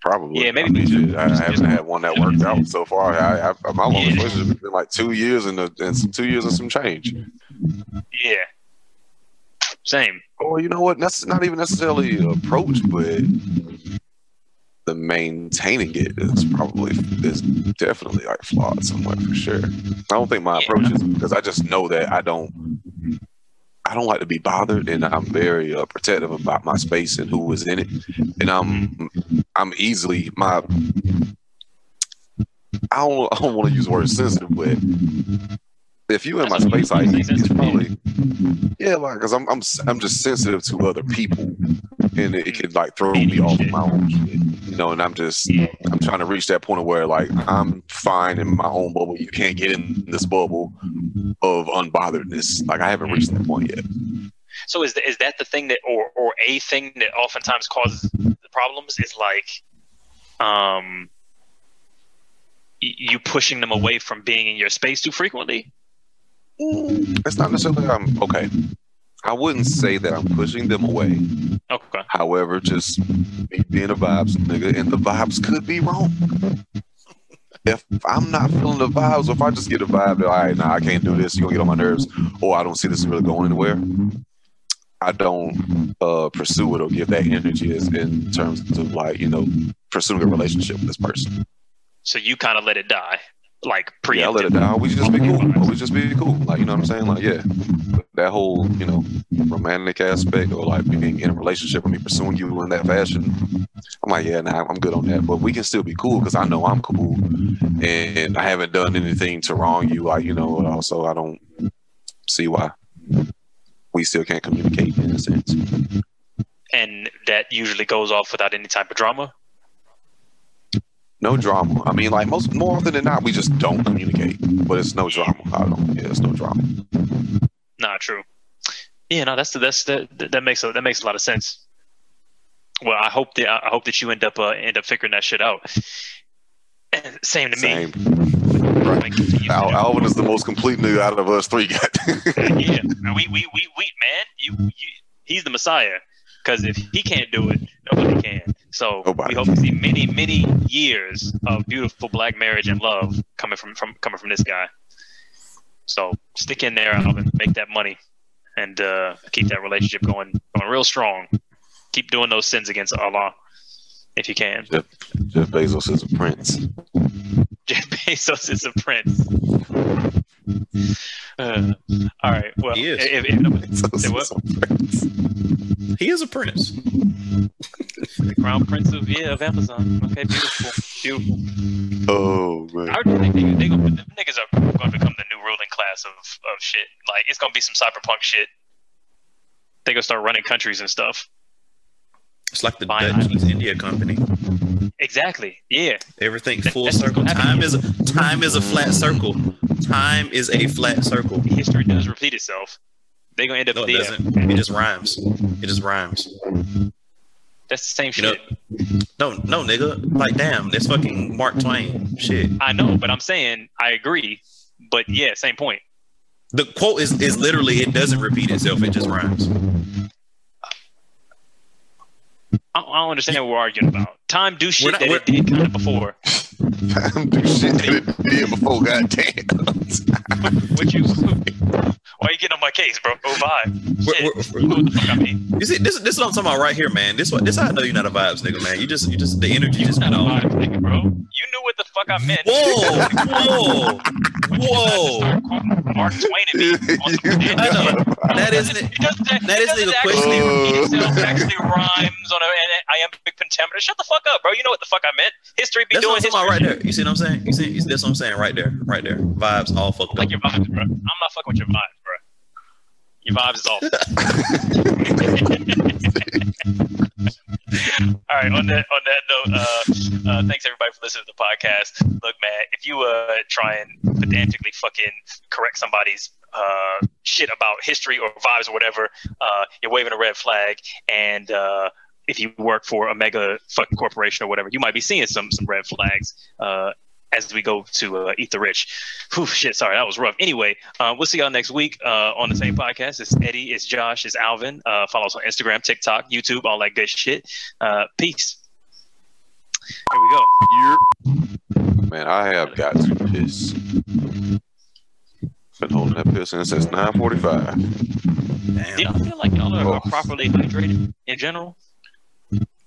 Probably. Yeah, maybe I, mean, shit, I Just- haven't had one that worked out so far. I, I, my longest Yeah. relationship has been like two years and, a, and some, two years and some change. Yeah. Same. Or you know what? That's not even necessarily approach, but the maintaining it is probably is definitely like flawed somewhat for sure. I don't think my Yeah. approach is because I just know that I don't I don't like to be bothered and I'm very uh, protective about my space and who is in it. And I'm I'm easily my I don't I don't want to use the word sensitive, but if you in my space, like you- it's probably yeah, like because I'm I'm I'm just sensitive to other people, and it, it could like throw me off my own shit, you know. And I'm just I'm trying to reach that point where like I'm fine in my own bubble. You can't get in this bubble of unbotheredness. Like I haven't reached that point yet. So is the, is that the thing that, or or a thing that oftentimes causes the problems is like, um, you pushing them away from being in your space too frequently. It's not necessarily I'm okay. I wouldn't say that I'm pushing them away. Okay. However, just me being a vibes nigga, and the vibes could be wrong. If I'm not feeling the vibes, or if I just get a vibe that, all right, nah, I can't do this, you're gonna get on my nerves, or I don't see this really going anywhere, I don't uh, pursue it or give that energy as in terms of like, you know, pursuing a relationship with this person. So you kind of let it die, like pre. Yeah, I let it down. We should just be cool. We just be cool. Like, you know what I'm saying? Like, yeah. That whole, you know, romantic aspect or like being in a relationship with me pursuing you in that fashion. I'm like, yeah, nah, I'm good on that. But we can still be cool because I know I'm cool and I haven't done anything to wrong you. Like, you know, also I don't see why we still can't communicate in a sense. and that usually goes off without any type of drama. No drama. I mean, like most more often than not, we just don't communicate. But it's no drama. I don't. Yeah, it's no drama. Not true. Yeah, no, that's the, that's the, that makes a, that makes a lot of sense. Well, I hope that I hope that you end up uh, end up figuring that shit out. And [LAUGHS] same to Same. me. Right. Like, you Al, Alvin is the most complete nigga out of us three. [LAUGHS] Yeah, we we we we man, you, you he's the messiah. Because if he can't do it, nobody can. So Nobody we hope to see many many years of beautiful black marriage and love coming from from coming from this guy. So stick in there, Alvin. Make that money, and uh, keep that relationship going going real strong. Keep doing those sins against Allah, if you can. Jeff Bezos is a prince. Jeff [LAUGHS] Bezos is a prince. Uh, all right. Well, He is. if, if nobody, Bezos Say what? is a prince. He is a prince. [LAUGHS] the crown prince of yeah of Amazon. Okay, beautiful, beautiful. Oh man. I really think they, they gonna, them niggas are going to become the new ruling class of, of shit. Like it's gonna be some cyberpunk shit. They gonna start running countries and stuff. It's like the Fine. Dutch East India Company. Exactly. Yeah. Everything That- full that's circle. Time is a time is a flat circle. Time is a flat circle. History does repeat itself. They gonna end up No, it there. doesn't. It just rhymes. It just rhymes. That's the same You know, shit. no, no, nigga. Like, damn, that's fucking Mark Twain. Shit. I know, but I'm saying I agree. But yeah, same point. The quote is is literally it doesn't repeat itself. It just rhymes. I, I don't understand what we're arguing about. Time do shit not- that it did kind of before. Time do shit that it did before. Goddamn. [LAUGHS] What you? [LAUGHS] Why are you getting on my case, bro? Oh, vibe. We're- Shit. we're- You know what the fuck I mean? You see, this this is what I'm talking about right here, man. This what this how I know you're not a vibes nigga, man. You just you just the energy just Not went a off. vibe, nigga, bro. You knew what the fuck I meant. Whoa, [LAUGHS] whoa, whoa! Mark Twain and me. on some shit. I know that isn't It it. doesn't, That it isn't doesn't even actually questioning. repeat. It actually rhymes on a, an iambic pentameter. Shut the fuck up, bro. You know what the fuck I meant. History be That's doing what I'm history. right there. You see what I'm saying? You see, you see that's what I'm saying right there, right there. Vibes all fucked up. Like your vibes, bro. I'm not fucking with your vibes, bro. Your vibes is off. [LAUGHS] All right. On that on that note, uh, uh, thanks everybody for listening to the podcast. Look, man, if you uh try and pedantically fucking correct somebody's uh shit about history or vibes or whatever, uh, you're waving a red flag, and uh, if you work for a mega fucking corporation or whatever, you might be seeing some some red flags. Uh, as we go to uh, Eat the Rich. Whew, shit, sorry, that was rough. Anyway, uh, we'll see y'all next week uh, on the same podcast. It's Eddie, it's Josh, it's Alvin. Uh, follow us on Instagram, TikTok, YouTube, all that good shit. Uh, peace. Here we go. You're- Man, I have got to piss. Been holding that piss in since 9:45. Do y'all feel like y'all are, are Oh. properly hydrated in general?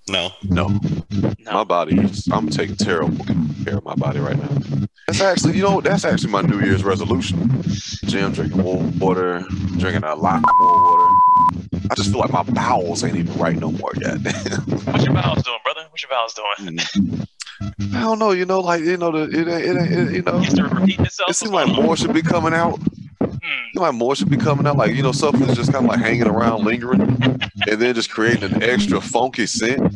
No. No, No. my body is. I'm taking terrible care of my body right now. That's actually, you know, that's actually my New Year's resolution. Jim drinking wa- water, drinking a lot more water. I just feel like my bowels ain't even right no more yet. [LAUGHS] What's your bowels doing, brother? What's your bowels doing? Hmm. I don't know, you know, like you know, the it, ain't- it, ain't- it you know, Used to repeat itself. it seems like more should be coming out. You know, like more should be coming out. Like you know, stuff is just kind of like hanging around, lingering, and then just creating an extra funky scent.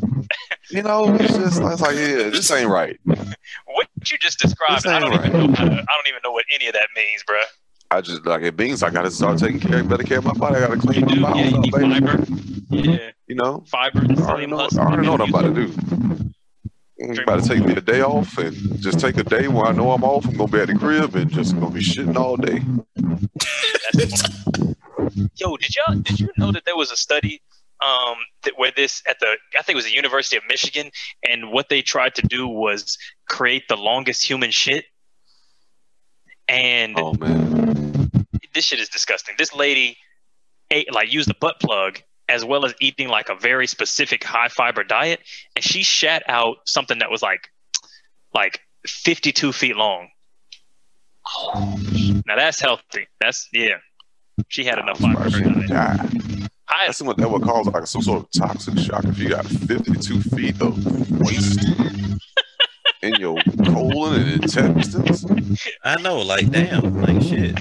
You know, it's just it's like yeah, this ain't right. What you just described, I don't even know. I don't even know what any of that means, bro. I just like it means I gotta start taking care, better care of my body. I gotta clean You my do, bowels yeah. You up, need baby. fiber. Yeah, You know, fiber. I already psyllium know, I already know what I'm about to do. I'm about to take me a day off and just take a day where I know I'm off. I'm gonna be at the crib and just gonna be shitting all day. [LAUGHS] Yo, did y'all did you know that there was a study um that where this at the I think it was the University of Michigan and what they tried to do was create the longest human shit. And Oh man, this shit is disgusting. This lady ate like used a butt plug as well as eating like a very specific high fiber diet, and she shat out something that was like like 52 feet long. Now that's healthy. That's yeah. She had enough fiber in her diet. I, That's what that would cause like some sort of toxic shock if you got 52 feet of waste in your colon and intestines. I know, like damn, like shit.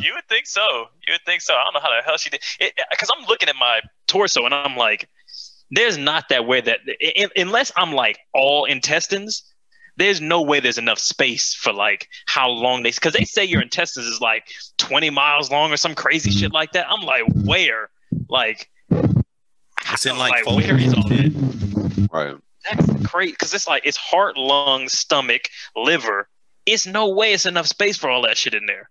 you would think so. You would think so. I don't know how the hell she did it because I'm looking at my torso and I'm like, there's not that way that in, unless I'm like all intestines. There's no way there's enough space for like how long they because they say your intestines is like 20 miles long or some crazy mm-hmm. shit like that. I'm like, where? Like, It's in I'm like where folds is and all that? Right. That's great because it's like it's heart, lung, stomach, liver. It's no way it's enough space for all that shit in there.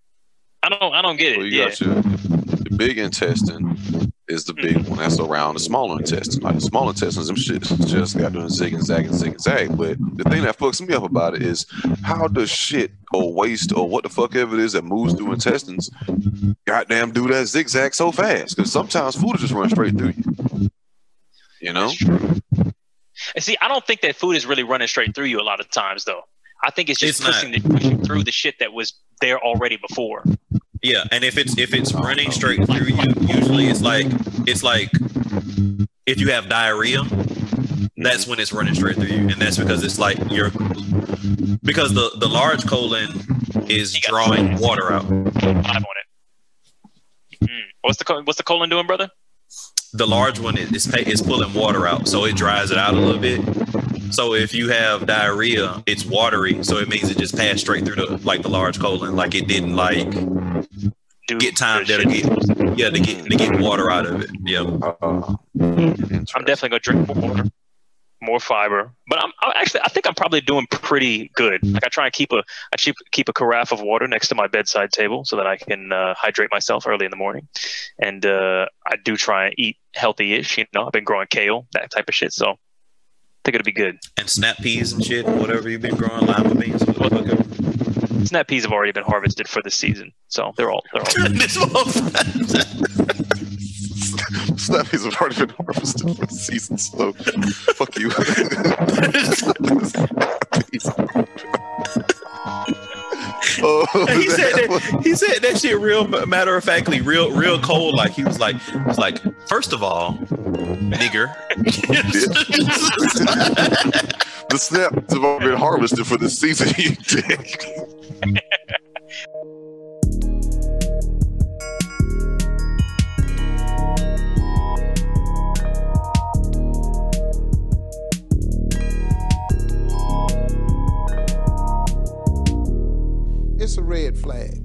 I don't. I don't get it. Well, you yeah. got your the big intestine is the big one that's around the smaller intestine. Like the small intestines, them shit just got doing zig and zag and zig and zag. But the thing that fucks me up about it is how does shit or waste or what the fuck ever it is that moves through intestines, goddamn do that zigzag so fast? Because sometimes food will just run straight through you. You know? And see, I don't think that food is really running straight through you a lot of times, though. I think it's just It's pushing, the, pushing through the shit that was there already before. Yeah, and if it's if it's running straight through you, usually it's like it's like if you have diarrhea, that's when it's running straight through you, and that's because it's like you're because the the large colon is drawing water out. Five on it. Mm. What's the what's the colon doing, brother? The large one is is, pulling water out, so it dries it out a little bit. So if you have diarrhea, it's watery, so it means it just passed straight through the like the large colon, like it didn't like Do get time there to it's supposed to do. yeah to get to get water out of it. Yeah. Uh, I'm definitely gonna drink more water, more fiber. But I'm, I'm actually I think I'm probably doing pretty good. Like I try and keep a I keep keep a carafe of water next to my bedside table so that I can uh, hydrate myself early in the morning, and uh, I do try and eat healthy-ish. You know, I've been growing kale, that type of shit. So I think it'll be good. And snap peas and shit, whatever you've been growing, lima beans, whatever. Snap peas have already been harvested for the season, so they're all they're all. [LAUGHS] [LAUGHS] Snappies have already been harvested for the season, so fuck you. [LAUGHS] oh, he said that, he said that shit real matter of factly, real real cold. Like he was like, he was like, first of all, nigger. [LAUGHS] the snaps have already been harvested for the season, you dick. [LAUGHS] It's a red flag.